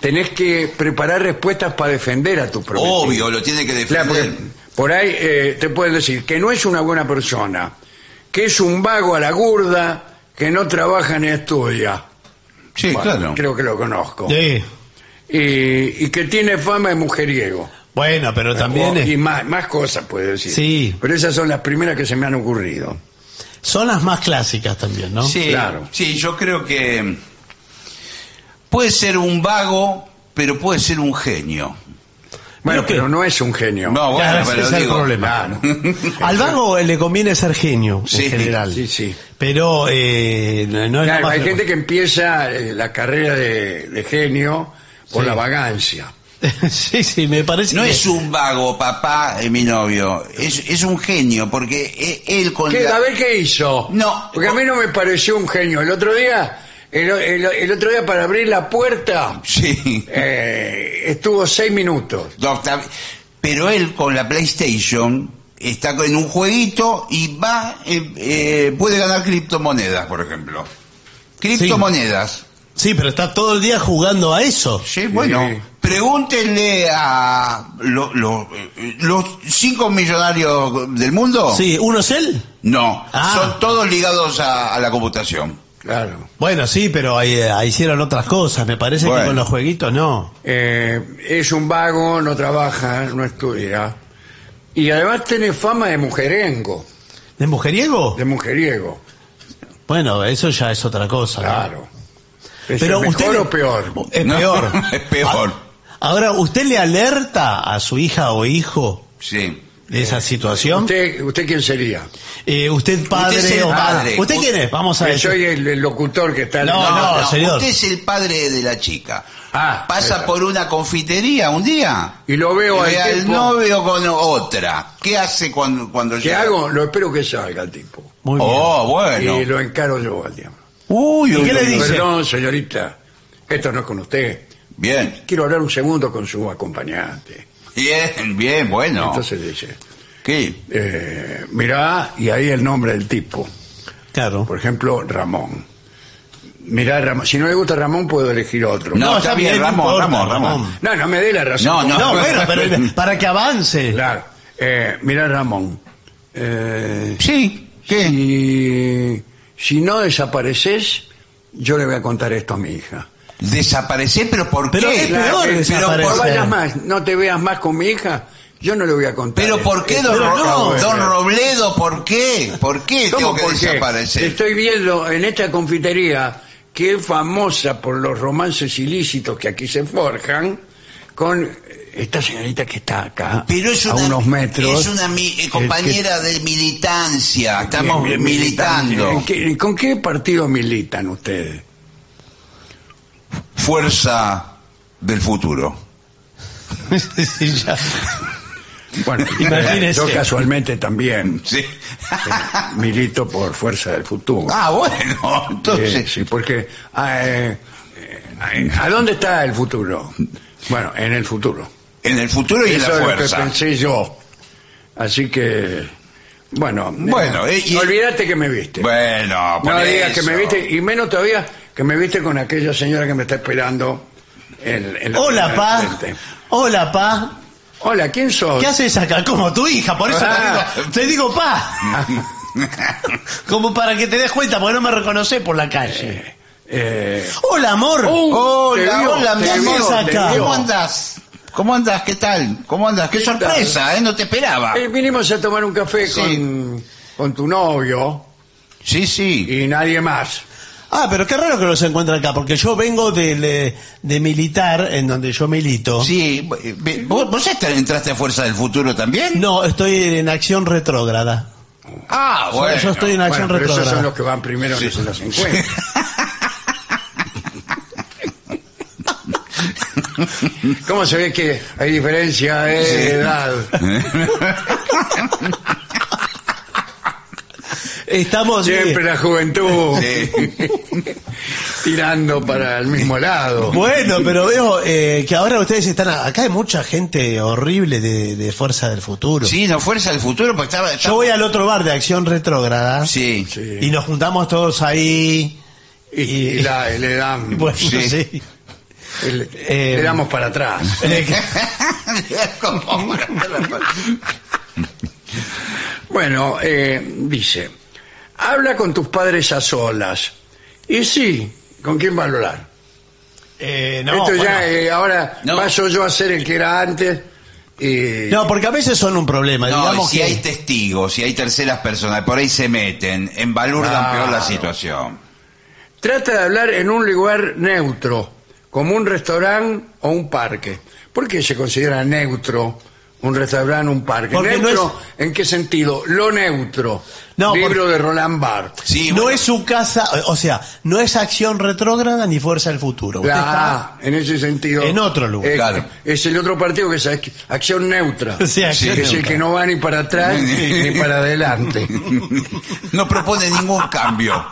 tenés que preparar respuestas para defender a tu prometido. Obvio, lo tiene que defender. por ahí eh, te pueden decir que no es una buena persona, que es un vago a la gurda, que no trabaja ni estudia. Sí, Bueno, claro. Creo que lo conozco. Sí. Y, y que tiene fama de mujeriego. Bueno, pero también O- es- Y más, más cosas puede decir. Sí. Pero esas son las primeras que se me han ocurrido. Son las más clásicas también, ¿no? Sí, Claro. sí, yo creo que puede ser un vago, pero puede ser un genio. Bueno, ¿Pero no es un genio. No, bueno, Claro, ese pero es el problema. Claro. Al vago le conviene ser genio, Sí, en general. Sí, sí. Pero eh, no es Claro, hay gente que empieza eh, la carrera de, de genio por Sí. la vagancia. sí, sí, me parece No que- es un vago, papá, eh, mi novio. Es, es un genio, porque e- él con ¿Qué, la- a ver qué hizo. No. Porque a mí no me pareció un genio. El otro día, el, el- el otro día para abrir la puerta, Sí. eh, estuvo seis minutos. Está- Pero él con la PlayStation está en un jueguito y va, eh, eh, puede ganar criptomonedas, por ejemplo. Criptomonedas. Sí, pero está todo el día jugando a eso. Sí, bueno, Sí. pregúntenle a lo- lo- los cinco millonarios del mundo. Sí, ¿uno es él? No, Ah. son todos ligados a, a la computación. Claro. Bueno, sí, pero ahí, ahí hicieron otras cosas. Me parece Bueno. que con los jueguitos no. Eh, es un vago, no trabaja, no estudia. Y además tiene fama de mujerengo, ¿De mujeriego? de mujeriego. Bueno, eso ya es otra cosa. ¿no? ¿Es Pero mejor usted- o peor? Es No, peor. es peor. Ahora, ¿usted le alerta a su hija o hijo Sí. de esa situación? ¿Usted, ¿Usted quién sería? Eh, ¿Usted padre Usted es el o padre. ¿Usted quién es? Vamos a ver. soy el, el locutor que está... No, no, señor. Usted es el padre de la chica. Ah, Pasa esa. por una confitería un día. Y lo veo y al tipo. novio con otra. ¿Qué hace cuando, cuando ¿Qué llega? hago? Lo espero que salga el tipo. Muy bien. Oh, bueno. Y lo encaro yo al diablo. Uy, ¿Y uy, qué le dice? Perdón, señorita, esto no es con usted. Bien, Quiero hablar un segundo con su acompañante. bien, bien, bueno. Entonces dice, ¿Qué? eh, mirá, y ahí el nombre del tipo. Claro. Por ejemplo, Ramón. Mirá, Ramón. Si no le gusta Ramón, puedo elegir otro. No, está bien, no Ramón, importa, Ramón, Ramón. No, no me dé la razón. No, no. No, bueno, pero para que avance. Claro. Eh, mirá, Ramón. Eh, Sí, ¿qué? si, si no desapareces, yo le voy a contar esto a mi hija. Desaparecer, pero ¿por Pero qué? es peor desaparecer. no vayas más, no te veas más con mi hija, yo no le voy a contar. Pero ¿por qué, don, Ro- no, don Robledo? ¿Por qué? ¿Por qué ¿Cómo tengo que por qué? desaparecer? Estoy viendo en esta confitería que es famosa por los romances ilícitos que aquí se forjan con esta señorita que está acá Pero es a una, unos metros. es una mi- eh, compañera de militancia. Estamos que- militando. ¿En qué- ¿Con qué partido militan ustedes? Fuerza del futuro. Sí, ya. Bueno, Imagínese. yo casualmente también Sí. eh, milito por Fuerza del Futuro. ah, bueno, entonces. Eh, sí, porque ah, eh, eh, ¿a dónde está el futuro? Bueno, en el futuro. En el futuro y en Eso la es lo que fuerza. pensé yo. Así que, bueno, Bueno, eh, y- olvídate que me viste. Bueno, por no digas que me viste, y menos todavía que me viste con aquella señora que me está esperando. En, en la Hola, pa. frente. Hola, pa. Hola, ¿quién sos? ¿Qué haces acá? Como tu hija, por eso Ah. te, digo, te digo pa. Como para que te des cuenta, porque no me reconoces por la calle. Eh, Hola, amor. Oh, Hola, vio, hola, te ¿qué vio, haces te acá? ¿Cómo andas? ¿Cómo andas? ¿Qué tal? ¿Cómo andas? Qué ¿Qué sorpresa, ¿eh? No te esperaba. eh, vinimos a tomar un café Sí. con, con tu novio Sí, sí. y nadie más. Ah, pero qué raro que los encuentre acá, porque yo vengo del, eh, de militar, en donde yo milito. Sí, eh, ¿vos, vos entraste a Fuerza del Futuro también? No, estoy en acción retrógrada. Ah, bueno. yo estoy en acción Bueno, pero esos son los que van primero que se los encuentran. ¿Cómo se ve que hay diferencia eh, de edad? Estamos Siempre la juventud Sí. tirando para el mismo lado. Bueno, pero veo eh, que ahora ustedes están... Acá hay mucha gente horrible de, de Fuerza del Futuro. Sí, no, Fuerza del Futuro, porque estaba... Yo voy al otro bar de acción retrógrada Sí. Sí. y nos juntamos todos ahí. Y, y la- le dan, Bueno, Sí. El- Eh, le damos para atrás. Bueno, eh, dice, habla con tus padres a solas. Y sí, ¿con quién va a hablar? eh, no, Esto bueno. ya, eh, ahora No. paso yo a ser el que era antes. Y... No, porque a veces son un problema. No, digamos si que... hay testigos, si hay terceras personas, por ahí se meten, embalurdan Claro. peor la situación. Trata de hablar en un lugar neutro, como un restaurante o un parque. ¿Por qué se considera neutro un restaurante, un parque? Porque no ¿Neutro en qué sentido? Lo neutro. No, Libro porque- de Roland Barthes. Sí, no bueno, es su casa, o sea, no es acción retrógrada ni fuerza del futuro. Usted Ah, en ese sentido. en otro lugar. Claro. Es el otro partido que es ac- acción neutra. Sí, acción que es el que no va ni para atrás ni para adelante. no propone ningún cambio.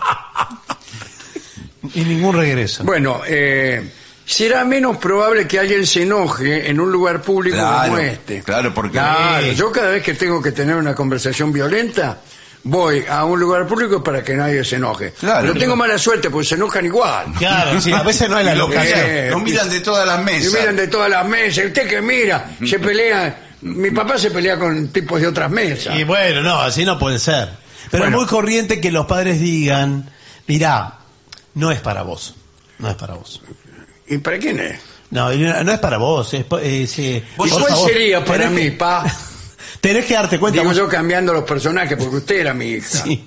y ningún regreso. Bueno, eh, será menos probable que alguien se enoje en un lugar público Claro, como este. claro, porque- Claro, yo cada vez que tengo que tener una conversación violenta, voy a un lugar público para que nadie se enoje. Claro. Pero tengo mala suerte porque se enojan igual. Claro, sí, a veces no es la Lo locación. Eh, Nos miran de todas las mesas. miran de todas las mesas, y usted que mira, se pelea. Mi papá se pelea con tipos de otras mesas. Y bueno, no, así no puede ser. Pero Bueno. es muy corriente que los padres digan, mirá, no es para vos. No es para vos. ¿Y para quién es? No, no es para vos. Es, es, eh, ¿Y cuál favor, sería para mí, que- pa? Tenés que darte cuenta. Digo vos- yo cambiando los personajes porque usted era mi hija. Sí.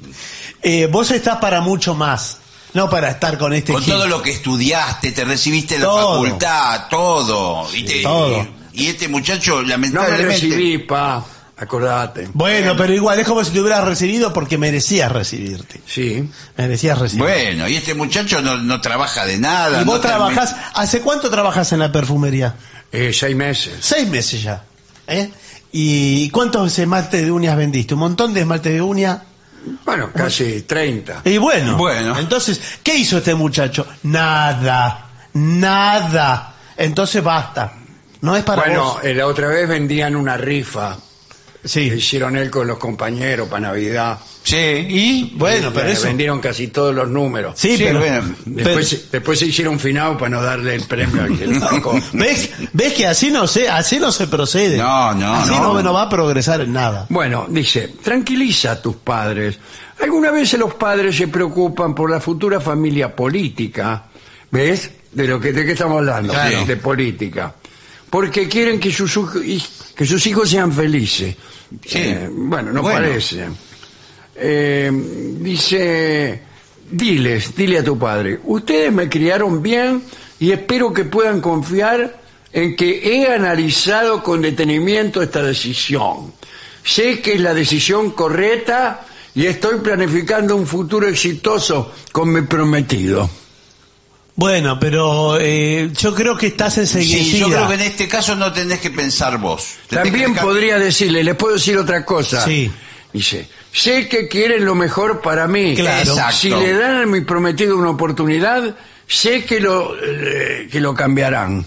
Eh, vos estás para mucho más. No para estar con este Con gil. todo lo que estudiaste, te recibiste en la facultad, todo. Y, te- todo. y este muchacho, No me lamentablemente. recibí, pa. Acordate. Bueno, pero igual es como si te hubieras recibido porque merecías recibirte. Sí. Merecías recibir. Bueno, y este muchacho no, no trabaja de nada. y vos no trabajás, ¿hace cuánto trabajas en la perfumería? Eh, seis meses. Seis meses ya. ¿eh? ¿Y cuántos esmaltes de uñas vendiste? ¿Un montón de esmaltes de uña? Bueno, casi 30. Y bueno, Bueno. entonces, ¿qué hizo este muchacho? Nada, nada. Entonces basta. No es para Bueno, vos. eh, la otra vez vendían una rifa. Que Sí, hicieron él con los compañeros para Navidad. Sí, y. bueno, pero Eh, eso... Vendieron casi todos los números. Sí, Sí, pero... bueno. Después, pero- después se hicieron finado para no darle el premio al que sacó. ¿Ves, ¿Ves que así no se, así no se procede? No, no, Así no. no, no va a progresar en nada. Bueno, dice, tranquiliza a tus padres. Algunas veces los padres se preocupan por la futura familia política. ¿Ves? De lo que de qué estamos hablando, Claro. de política. Porque quieren que sus, que sus hijos sean felices. Sí. Eh, bueno, no Bueno. parece. Eh, dice, diles, dile a tu padre, ustedes me criaron bien y espero que puedan confiar en que he analizado con detenimiento esta decisión. Sé que es la decisión correcta y estoy planificando un futuro exitoso con mi prometido. Bueno, pero eh, yo creo que estás enseguida. Sí, yo creo que en este caso no tenés que pensar vos. Tenés También que podría decirle, les puedo decir otra cosa. Sí. Dice, sé que quieren lo mejor para mí. Claro. Exacto. Si le dan a mi prometido una oportunidad, sé que lo, eh, que lo cambiarán.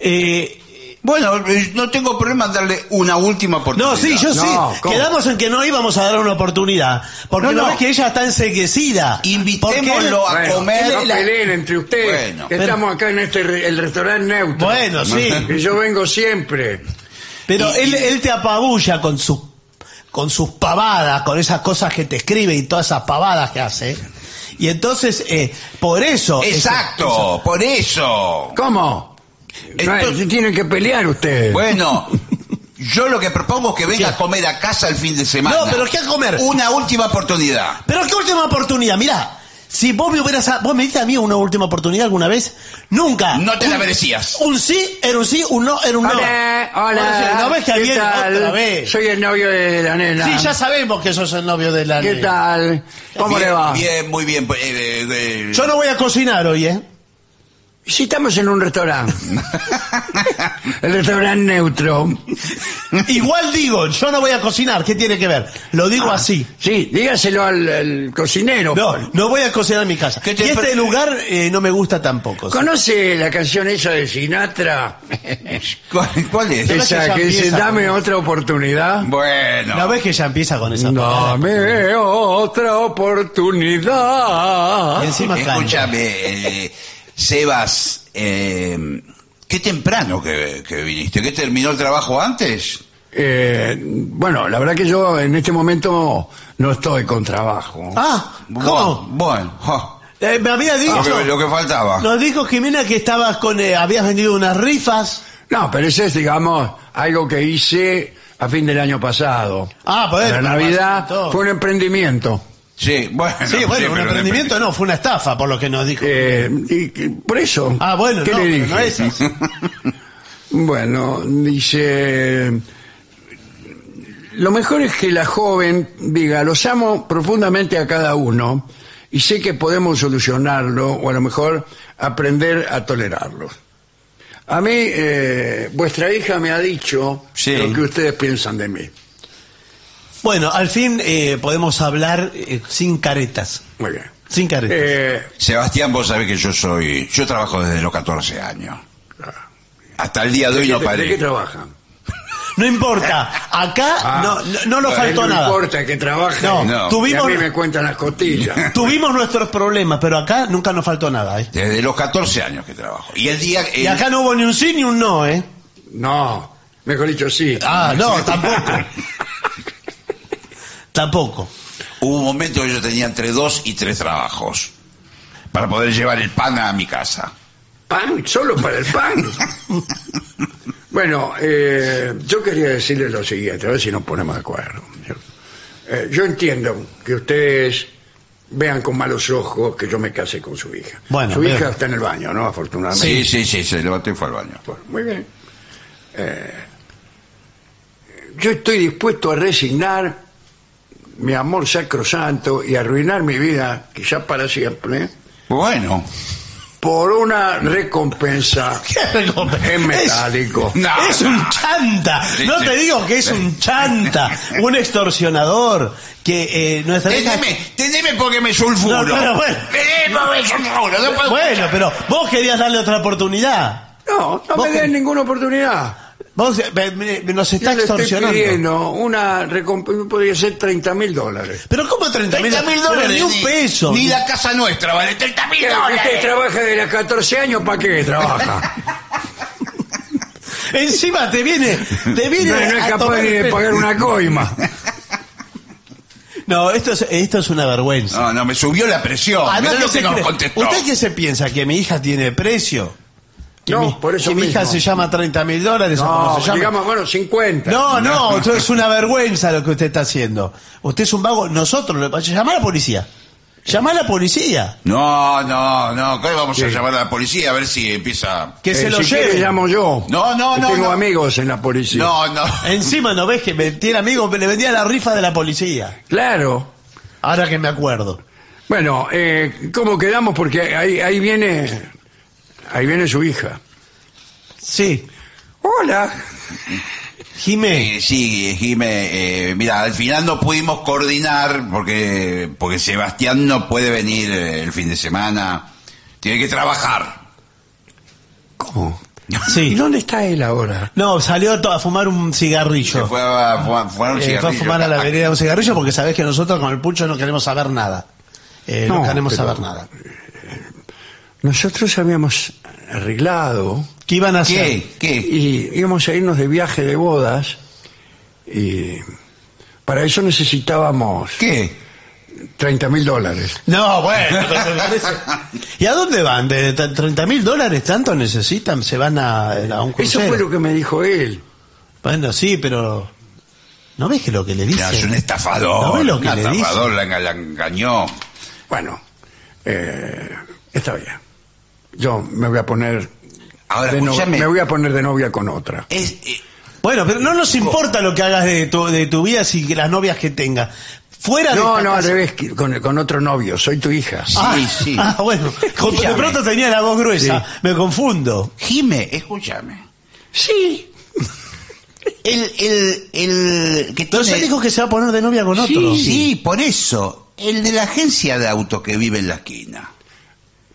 Eh, Bueno, eh, no tengo problema en darle una última oportunidad. no, sí, yo No, sí. ¿cómo? Quedamos en que no íbamos a dar una oportunidad. Porque No, no, no. ves que ella está enseguecida. Invitémoslo a Bueno, comer. no peleen entre ustedes. Bueno. que estamos acá en este re- el restaurante neutro. Bueno, sí. Y yo vengo siempre. Pero Y- él, y- él te apabulla con sus con sus pavadas, con esas cosas que te escribe y todas esas pavadas que hace. Y entonces, eh, por eso... Exacto, por eso. ¿Cómo? Entonces- tienen que pelear ustedes. Bueno, yo lo que propongo es que venga ¿Qué? a comer a casa el fin de semana. No, pero ¿qué a comer? Una última oportunidad. Pero qué última oportunidad, mirá. Si vos me hubieras, vos me diste a mí una última oportunidad alguna vez, nunca. No te la Un- merecías. Un sí era un sí, un no era un no. Hola, hola. ¿No ves que ¿Qué viene tal? otra vez? Soy el novio de la nena. Sí, ya sabemos que sos el novio de la ¿Qué nena. tal? ¿Cómo bien, le va? Bien, muy bien. pues, eh, eh, eh, Yo no voy a cocinar hoy, ¿eh? Si estamos en un restaurante. el restaurante neutro. Igual digo, yo no voy a cocinar, ¿qué tiene que ver? Lo digo Ah, así. Sí, dígaselo al, al cocinero. No, no voy a cocinar en mi casa. ¿Qué Y te este lugar eh, no me gusta tampoco. ¿Conoce la canción esa de Sinatra? ¿Cuál, cuál es? Pero- esa ya que dice, empieza dame otra oportunidad. Bueno. ¿No ves que ya empieza con esa palabra? Dame otra oportunidad. Y encima canta. Escúchame, eh, Sebas, eh, qué temprano que, que viniste. ¿Qué terminó el trabajo antes? Eh, bueno, la verdad que yo en este momento no estoy con trabajo. Ah, Bueno, ¿cómo? bueno, jo, Eh, me había dicho... lo, que, lo que faltaba. Nos dijo Jimena que estabas con... eh, habías vendido unas rifas. No, pero ese es, digamos, algo que hice a fin del año pasado. Ah, pues... la Navidad fue un emprendimiento. Sí, bueno. Sí, bueno, un emprendimiento no, fue una estafa, por lo que nos dijo. Eh, y, y por eso. ah, bueno, ¿qué no, le dije? no esas. Bueno, dice, lo mejor es que la joven diga, los amo profundamente a cada uno y sé que podemos solucionarlo o a lo mejor aprender a tolerarlo. A mí, eh, vuestra hija me ha dicho Sí. lo que ustedes piensan de mí. Bueno, al fin eh, podemos hablar eh, sin caretas. Muy bien. Sin caretas. Eh, Sebastián, vos sabés que yo soy. Yo trabajo desde los 14 años. Hasta el día de hoy ¿de, no qué- de qué paré. trabajan? no importa, acá Ah, no, no, no nos faltó no nada. importa que trabajen. No, No. tuvimos, Y a mí me cuentan las costillas. tuvimos nuestros problemas, pero acá nunca nos faltó nada. ¿eh? Desde los 14 años que trabajo. Y el día. Y acá no hubo ni un sí ni un no, ¿eh? No, mejor dicho sí. Ah, no, tampoco. Tampoco. Hubo un momento que yo tenía entre dos y tres trabajos. para poder llevar el pan a mi casa. ¿Pan? ¿Solo para el pan? bueno, eh, yo quería decirle lo siguiente, a ver si nos ponemos de acuerdo. Yo, eh, yo entiendo que ustedes vean con malos ojos que yo me case con su hija. Bueno, su pero- hija está en el baño, ¿no? Afortunadamente. Sí, sí, sí, se levantó y fue al baño. Muy bien. Eh, yo estoy dispuesto a resignar mi amor sacrosanto y arruinar mi vida, quizás para siempre, Bueno, por una recompensa en metálico. No, es un chanta. Sí, No sí. te digo que es un chanta, un extorsionador que eh, nuestra hija. teneme, teneme porque me sulfuro. No, pero bueno. Porque me sulfuro. no puedo- Bueno, pero vos querías darle otra oportunidad. No, no ¿Vos me den ninguna oportunidad. Vos me- me- nos está Yo le estoy extorsionando. pidiendo una recompensa, podría ser 30 mil dólares. Pero ¿cómo 30 mil 30 mil dólares. Ni un peso. Ni la casa nuestra vale 30 mil Usted dólares. trabaja de los 14 años, ¿para qué trabaja? Encima te viene, te viene No, no es a capaz tomar ni de pagar una coima. No, esto es, esto es una vergüenza. No, no, me subió la presión. Además, Mirá ¿qué lo se que nos contestó. ¿Usted qué se piensa? ¿Que mi hija tiene precio? ¿Que No, mi, por eso que mi hija mismo. se llama 30 mil dólares o No, como se llama? digamos, bueno, 50. No, no, esto es una vergüenza lo que usted está haciendo. Usted es un vago. Nosotros, le- llama a la policía. Llama a la policía. No, no, no. ¿Qué vamos a llamar a la policía a ver si empieza? Que se Eh, lo si lleve. quiere, llamo yo. No, no, Que no, Tengo no. amigos en la policía. No, no. Encima no ves que me tiene amigos, le vendía la rifa de la policía. Claro. Ahora que me acuerdo. Bueno, eh, ¿cómo quedamos? Porque ahí, ahí viene, ahí viene su hija. Sí. Hola. Jimé. Eh, sí, Jime, eh, mira, al final no pudimos coordinar porque, porque Sebastián no puede venir eh, el fin de semana. Tiene que trabajar. ¿Cómo? ¿Y Sí. dónde está él ahora? No, salió to- a fumar un Se cigarrillo. fue a, fue a fumar un Eh, fue a cigarrillo. fumar a la vereda un cigarrillo porque sabés que nosotros con el pucho no queremos saber nada. Eh, no, No, queremos pero- saber nada. Nosotros habíamos arreglado ¿Qué iban a hacer? ¿Qué? ¿Qué? y íbamos a irnos de viaje de bodas y para eso necesitábamos ¿Qué? 30 mil dólares. No, bueno, ¿Y a dónde van? ¿De 30 mil dólares tanto necesitan? ¿Se van a, a un Eso crucero? fue lo que me dijo él. Bueno, sí, pero... ¿No ves que lo que le dice? Es un estafador. ¿No ves lo un que le dice? estafador, la, enga- la engañó. Bueno, eh, está bien. Yo me voy a poner Ahora, de no- me voy a poner de novia con otra. Es, eh, Bueno, pero no nos importa lo que hagas de tu, de tu vida si que las novias que tengas. Fuera de No, no, al casa- revés, con, con otro novio, soy tu hija. Ah, sí. ah, bueno. Con- de pronto tenía la voz gruesa. Me confundo. Jime, escúchame. Sí. El, el, el que Pero tiene- dijo que se va a poner de novia con otro. Sí, sí, por eso. El de la agencia de auto que vive en la esquina.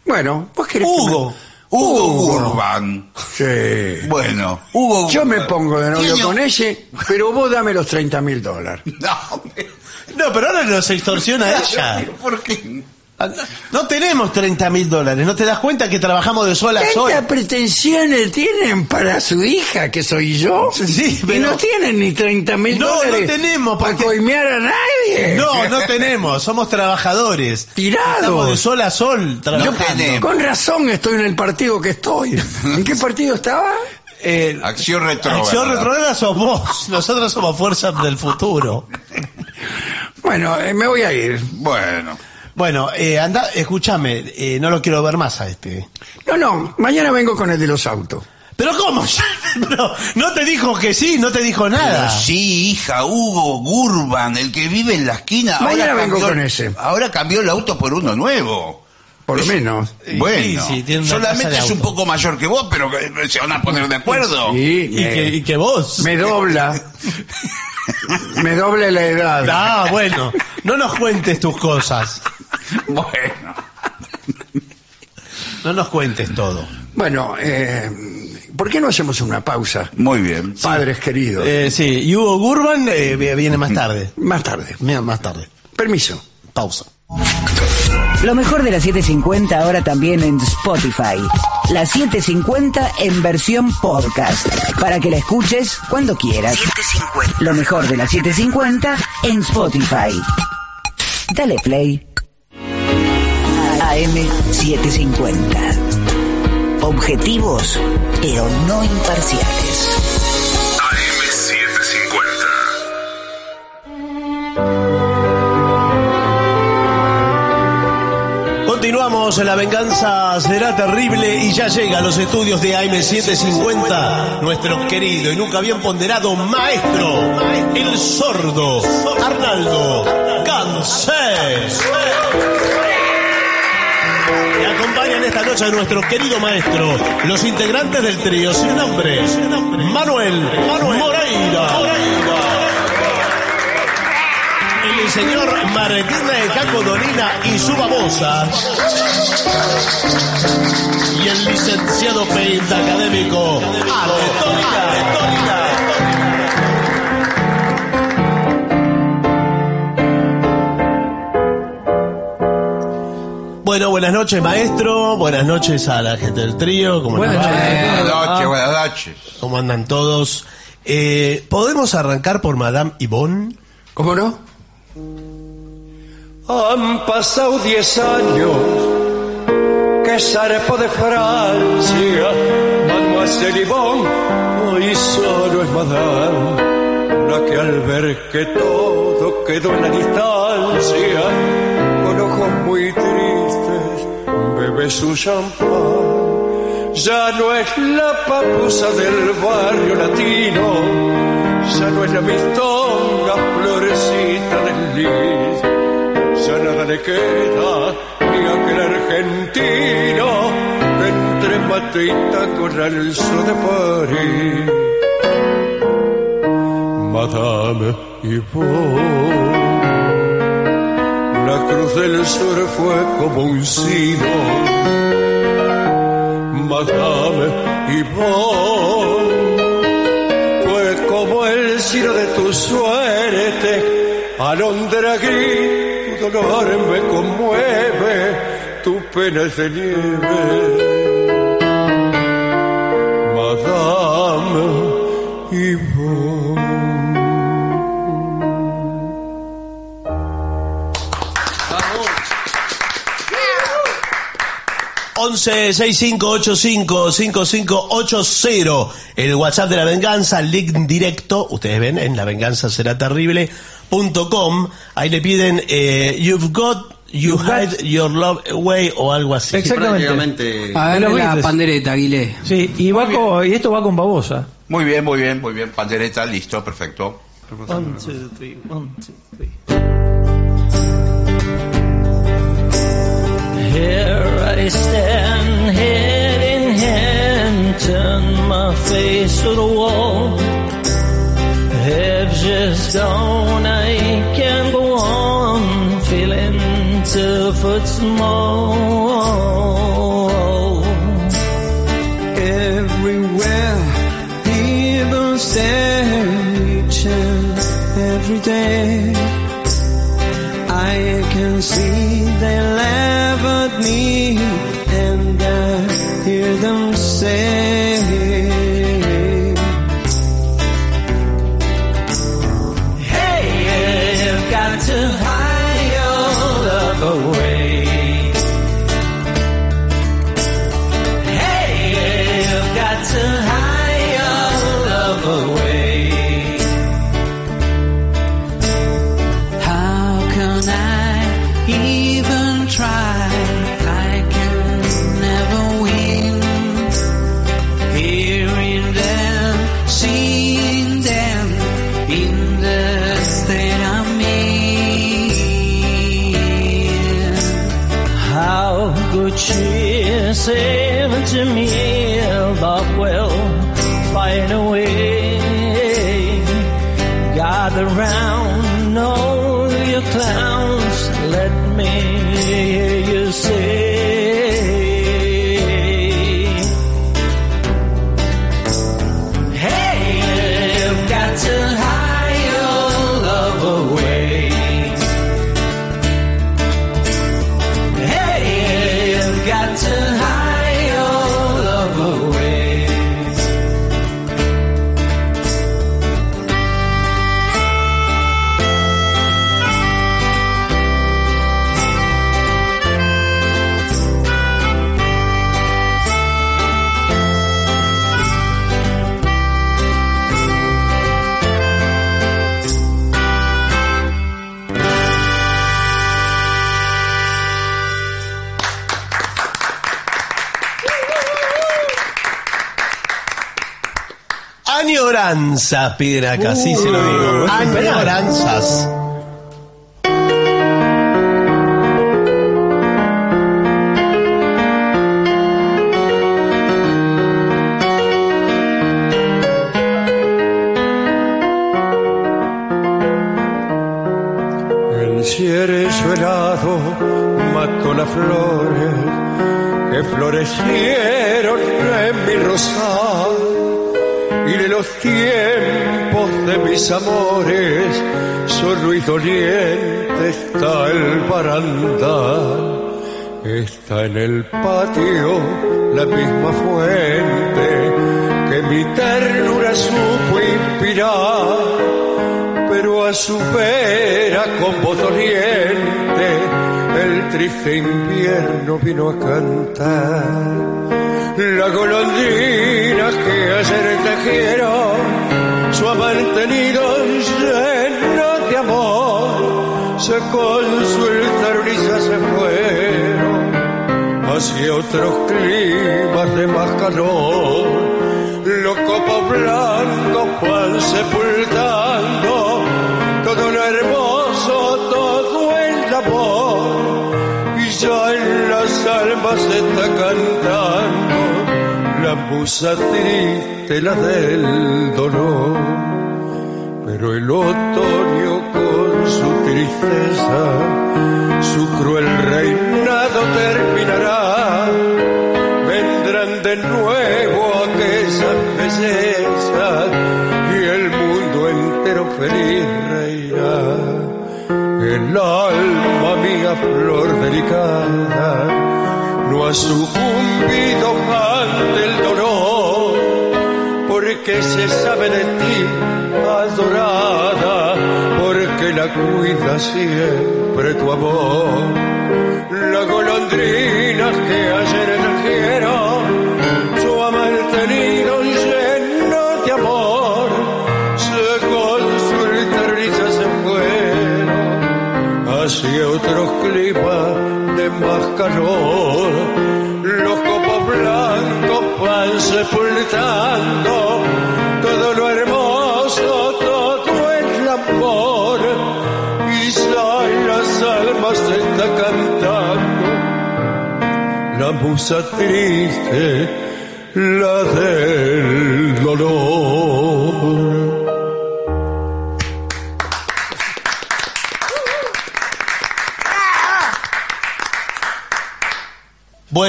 Bueno, vos querés que Hugo. me- Hugo Hugo. Urban. Sí. Bueno, Hugo Yo me pongo de novio Niño. con ese, pero vos dame los 30 mil dólares. No, No, pero ahora nos extorsiona ella. ¿por qué? No tenemos 30 mil dólares. ¿No te das cuenta que trabajamos de sol a sol? ¿Cuántas pretensiones tienen para su hija, que soy yo? Sí, Y no tienen ni 30 mil No, no dólares tenemos, para porque- coimear a nadie. No, no tenemos. Somos trabajadores. Tirados. Estamos de sol a sol trabajando. tenemos. Con razón estoy en el partido que estoy. ¿En qué partido estaba? Eh, Acción retrógrada. Acción retrógrada sos vos. Nosotros somos fuerzas del futuro. Bueno, eh, me voy a ir. Bueno, Bueno, eh, anda, escúchame, eh, no lo quiero ver más a este. No, no, mañana vengo con el de los autos. Pero ¿cómo? Pero, no te dijo que sí, no te dijo nada. pero sí, hija, Hugo Urban, el que vive en la esquina. Mañana ahora vengo cambió- con ese. Ahora cambió el auto por uno nuevo. Por lo menos. Bueno, sí, solamente es un poco mayor que vos, pero que- se van a poner de acuerdo. Sí, Y me, que, y que vos. me dobla. me dobla la edad. Ah, bueno, no nos cuentes tus cosas. Bueno, No nos cuentes todo. Bueno, eh, ¿por qué no hacemos una pausa? muy bien. Padres queridos. Eh, sí, y Hugo Gurban eh, viene más tarde. Más tarde. Más tarde. Permiso. Pausa. Lo mejor de la 750 ahora también en Spotify. La 750 en versión podcast. Para que la escuches cuando quieras. Lo mejor de la 750 en Spotify. Dale play. AM750. Objetivos, pero no imparciales. Continuamos, la venganza será terrible y ya llega a los estudios de AM750 nuestro querido y nunca bien ponderado maestro, el sordo Arnaldo Cancés. Y acompañan esta noche a nuestro querido maestro, los integrantes del trío sin nombre, Manuel, Manuel Moreira. El señor Martín de Caco Dolina y su babosa. Y el licenciado Peinta académico Bueno, buenas noches, maestro. Buenas noches a la gente del trío. ¿Cómo Buenas noches. Buenas noches, buenas noches. ¿Cómo andan todos? Eh, ¿Podemos arrancar por Madame Yvonne? ¿Cómo no? Han pasado diez años que zarpó de Francia, Mademoiselle Yvonne, hoy solo es Madame, la que al ver que todo quedó en la distancia, con ojos muy tristes, bebe su champán. Ya no es la papusa del barrio latino, ya no es la mistonga florecita del lis, ya nada le queda ni aquel argentino entre mate y taco alzó de París. Madame Yvonne, la cruz del sur fue como un sino. Madame Yvonne, fue como el sino de tu suerte, alondra gris, tu dolor me conmueve, tu pena es de nieve. Madame Yvonne. 11 6585 5580 el WhatsApp de la venganza, link directo, ustedes ven en lavenganzaseraterrible.com, ahí le piden eh, You've got, you hide your love away o algo así. Exactamente. A ver la Beatles. pandereta, Aguilé. Sí, y, va con- y esto va con babosa. Muy bien, muy bien, muy bien. Pandereta, listo, perfecto. One, two, three, one, two, three. Here I stand, head in hand, turn my face to the wall. Have just gone, I can't go on, feeling two foot small. everywhere. People stare each and every day. I can see they laugh at me and I hear them say, Añoranzas, piden acá, sí se lo digo. Uh, Añoranzas. El cierzo helado mató las flores que florecieron en mi rosal y de los tiempos de mis amores solo y doliente está el barandal está en el patio la misma fuente que mi ternura supo inspirar pero a su vera con voz doliente el triste invierno vino a cantar. La golondrina que ayer tejieron su amante nido lleno de amor, se consultaron y ya se fueron hacia otros climas de más calor. Los copos blancos van sepultando todo lo hermoso, todo el amor. Y ya en las almas está cantando la musa triste, la del dolor. Pero el otoño con su tristeza, su cruel reinado terminará. Vendrán de nuevo aquellas bellezas y el mundo entero feliz reirá. El alma mía, flor delicada, no ha sucumbido ante el dolor, porque se sabe de ti, adorada, porque la cuida siempre tu amor. La golondrina que ayer trajeron, su amante nido lleno de amor, se consultaron y ya se fueron hacia otros climas de más calor. Los sepultando todo lo hermoso, todo el amor. Y en las almas se está cantando la musa triste, la del dolor.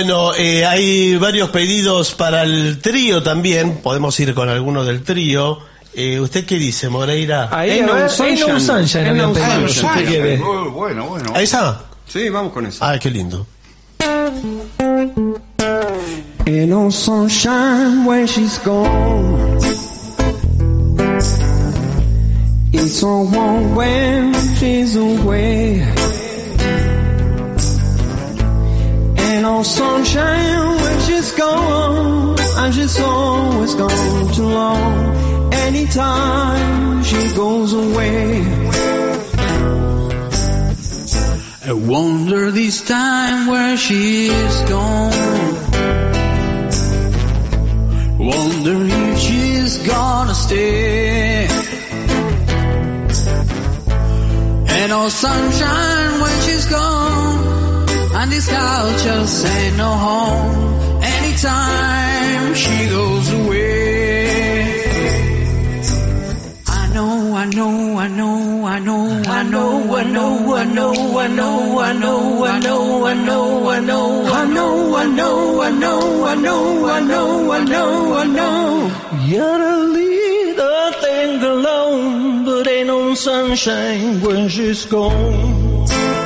Bueno, eh, hay varios pedidos para el trío también. Podemos ir con alguno del trío. Eh, ¿Usted qué dice, Moreira? Ahí, no sunshine. Ain't no sunshine, Ain't no sunshine. Oh, bueno, bueno. ¿A esa? Sí, vamos con eso. Ah, qué lindo. Ain't no sunshine when she's gone. It's so warm when she's away. No sunshine when she's gone. And she's always gone too long. Anytime she goes away. I wonder this time where she is gone. Wonder if she's gonna stay. And no sunshine when she's gone, and this house just ain't no home. Anytime she goes away. I know, I know, I know, I know, I know, I know, I know, I know, I know, I know, I know, I know, I know, I know, I know, I know, I know, I know, I know. You're leave the thing alone, but ain't no sunshine when she's gone.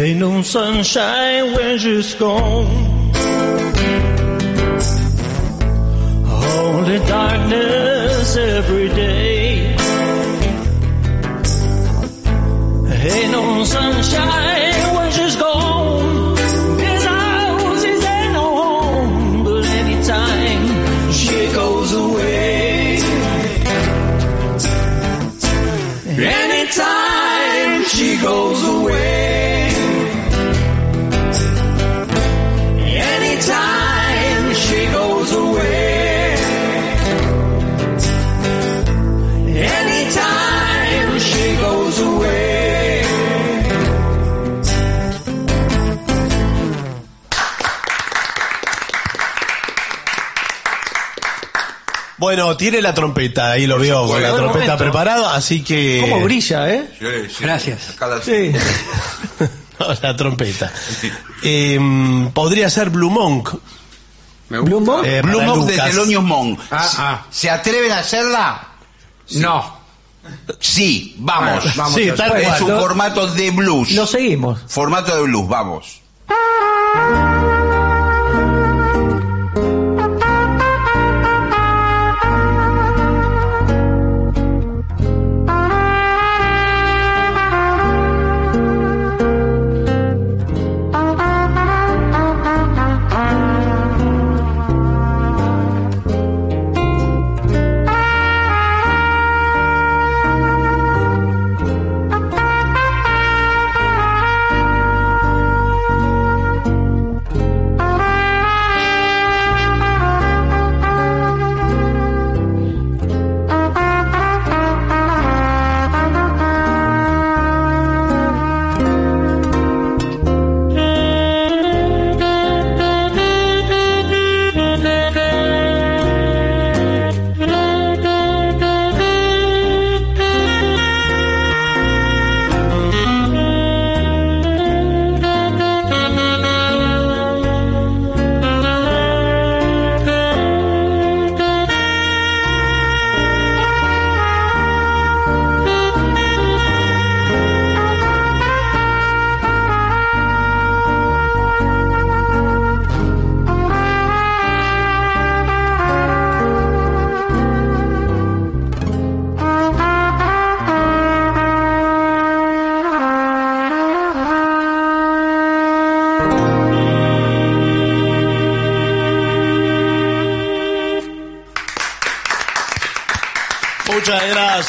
Ain't no sunshine when she's gone. Only darkness every day. Ain't no sunshine Bueno, tiene la trompeta, ahí lo veo con la trompeta Momento. preparada, así que... ¿Cómo brilla, eh? Gracias. Sí. No, la trompeta. Eh, podría ser Blue Monk. Blue Monk. Eh, Blue Monk de. Thelonious Monk. Ah, ah. ¿Se atreven a hacerla? No. Sí, vamos. Bueno, vamos Sí, tal es un formato de blues. Lo seguimos. Formato de blues, vamos.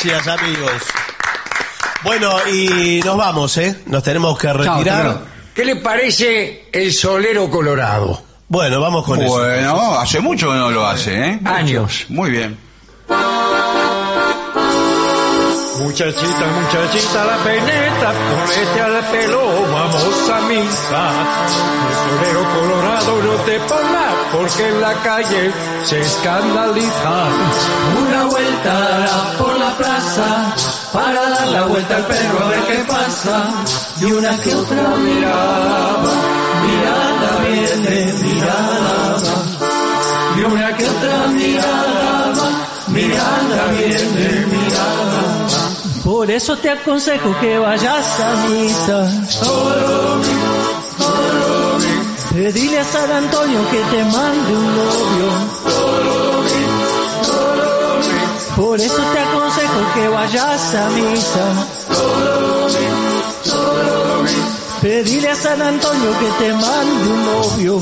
gracias, amigos. Bueno, y nos vamos, ¿eh? Nos tenemos que retirar. ¿Qué le parece el solero colorado? Bueno, vamos con eso. Bueno, hace mucho que no lo hace, ¿eh? Años. Muy bien. Muchachita, muchachita, la peineta, ponete al pelo, vamos a misa. El solero colorado no te ponga, porque en la calle se escandaliza. Una vuelta por la para dar la vuelta al perro a ver qué pasa. Y una que otra mirada, mirada viene, mirada va. Y una que otra mirada mirada viene, mirada. Por eso te aconsejo que vayas a misa. Pedile a San Antonio que te mande un novio. Por eso te aconsejo que vayas a misa. Pedile a San Antonio que te mande un novio.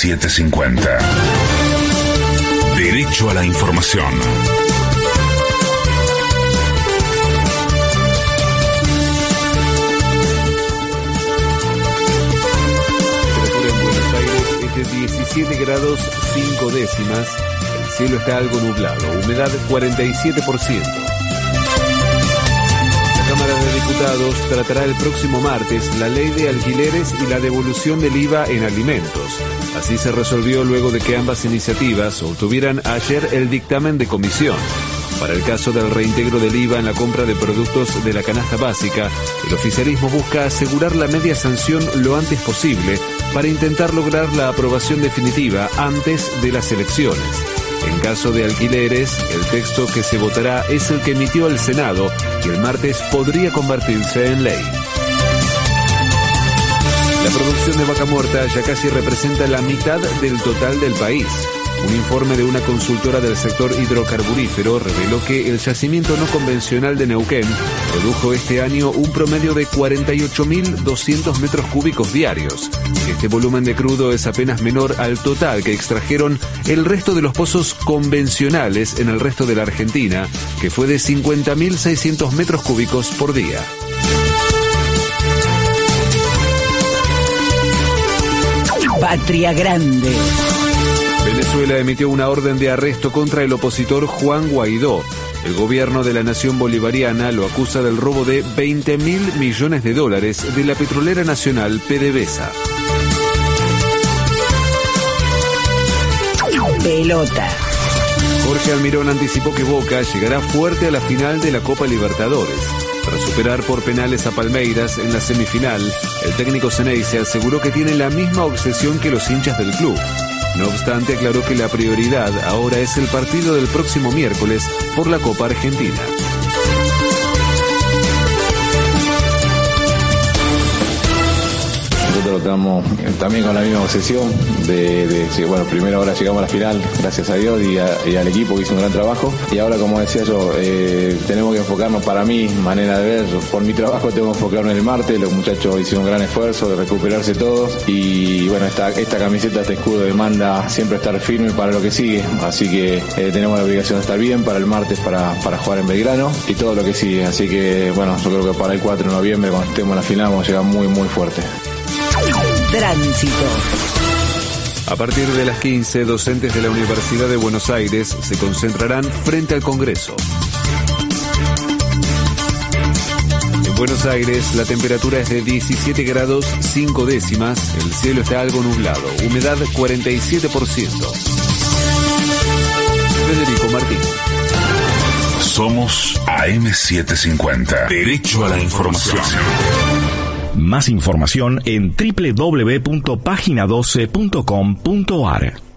AM750. Derecho a la información. Temperatura en Buenos Aires de 17 grados 5 décimas. El cielo está algo nublado, humedad 47%. La Cámara de Diputados tratará el próximo martes la ley de alquileres y la devolución del IVA en alimentos. Así se resolvió luego de que ambas iniciativas obtuvieran ayer el dictamen de comisión. Para el caso del reintegro del IVA en la compra de productos de la canasta básica, el oficialismo busca asegurar la media sanción lo antes posible para intentar lograr la aprobación definitiva antes de las elecciones. En caso de alquileres, el texto que se votará es el que emitió el Senado y el martes podría convertirse en ley. La producción de vaca muerta ya casi representa la mitad del total del país. Un informe de una consultora del sector hidrocarburífero reveló que el yacimiento no convencional de Neuquén produjo este año un promedio de 48.200 metros cúbicos diarios. Este volumen de crudo es apenas menor al total que extrajeron el resto de los pozos convencionales en el resto de la Argentina, que fue de 50.600 metros cúbicos por día. Patria Grande. Venezuela emitió una orden de arresto contra el opositor Juan Guaidó. El gobierno de la nación bolivariana lo acusa del robo de 20 mil millones de dólares de la petrolera nacional PDVSA. Pelota. Jorge Almirón anticipó que Boca llegará fuerte a la final de la Copa Libertadores. Tras superar por penales a Palmeiras en la semifinal, el técnico Ceneice aseguró que tiene la misma obsesión que los hinchas del club. No obstante, aclaró que la prioridad ahora es el partido del próximo miércoles por la Copa Argentina. Nosotros estamos también con la misma obsesión de, bueno, primero ahora llegamos a la final, gracias a Dios y, al equipo que hizo un gran trabajo. Y ahora, como decía yo, eh, tenemos que enfocarnos para mí, manera de ver, por mi trabajo tengo que enfocarme en el martes, los muchachos hicieron un gran esfuerzo de recuperarse todos y bueno, esta, esta camiseta, este escudo demanda siempre estar firme para lo que sigue. Así que eh, tenemos la obligación de estar bien para el martes, para, para jugar en Belgrano y todo lo que sigue. Así que bueno, yo creo que para el 4 de noviembre, cuando estemos en la final, vamos a llegar muy, muy fuerte. Tránsito. A partir de las 15, docentes de la Universidad de Buenos Aires se concentrarán frente al Congreso. En Buenos Aires la temperatura es de 17 grados 5 décimas, el cielo está algo nublado, humedad 47%. Federico Martín. Somos AM750. Derecho a la información. Más información en www.pagina12.com.ar.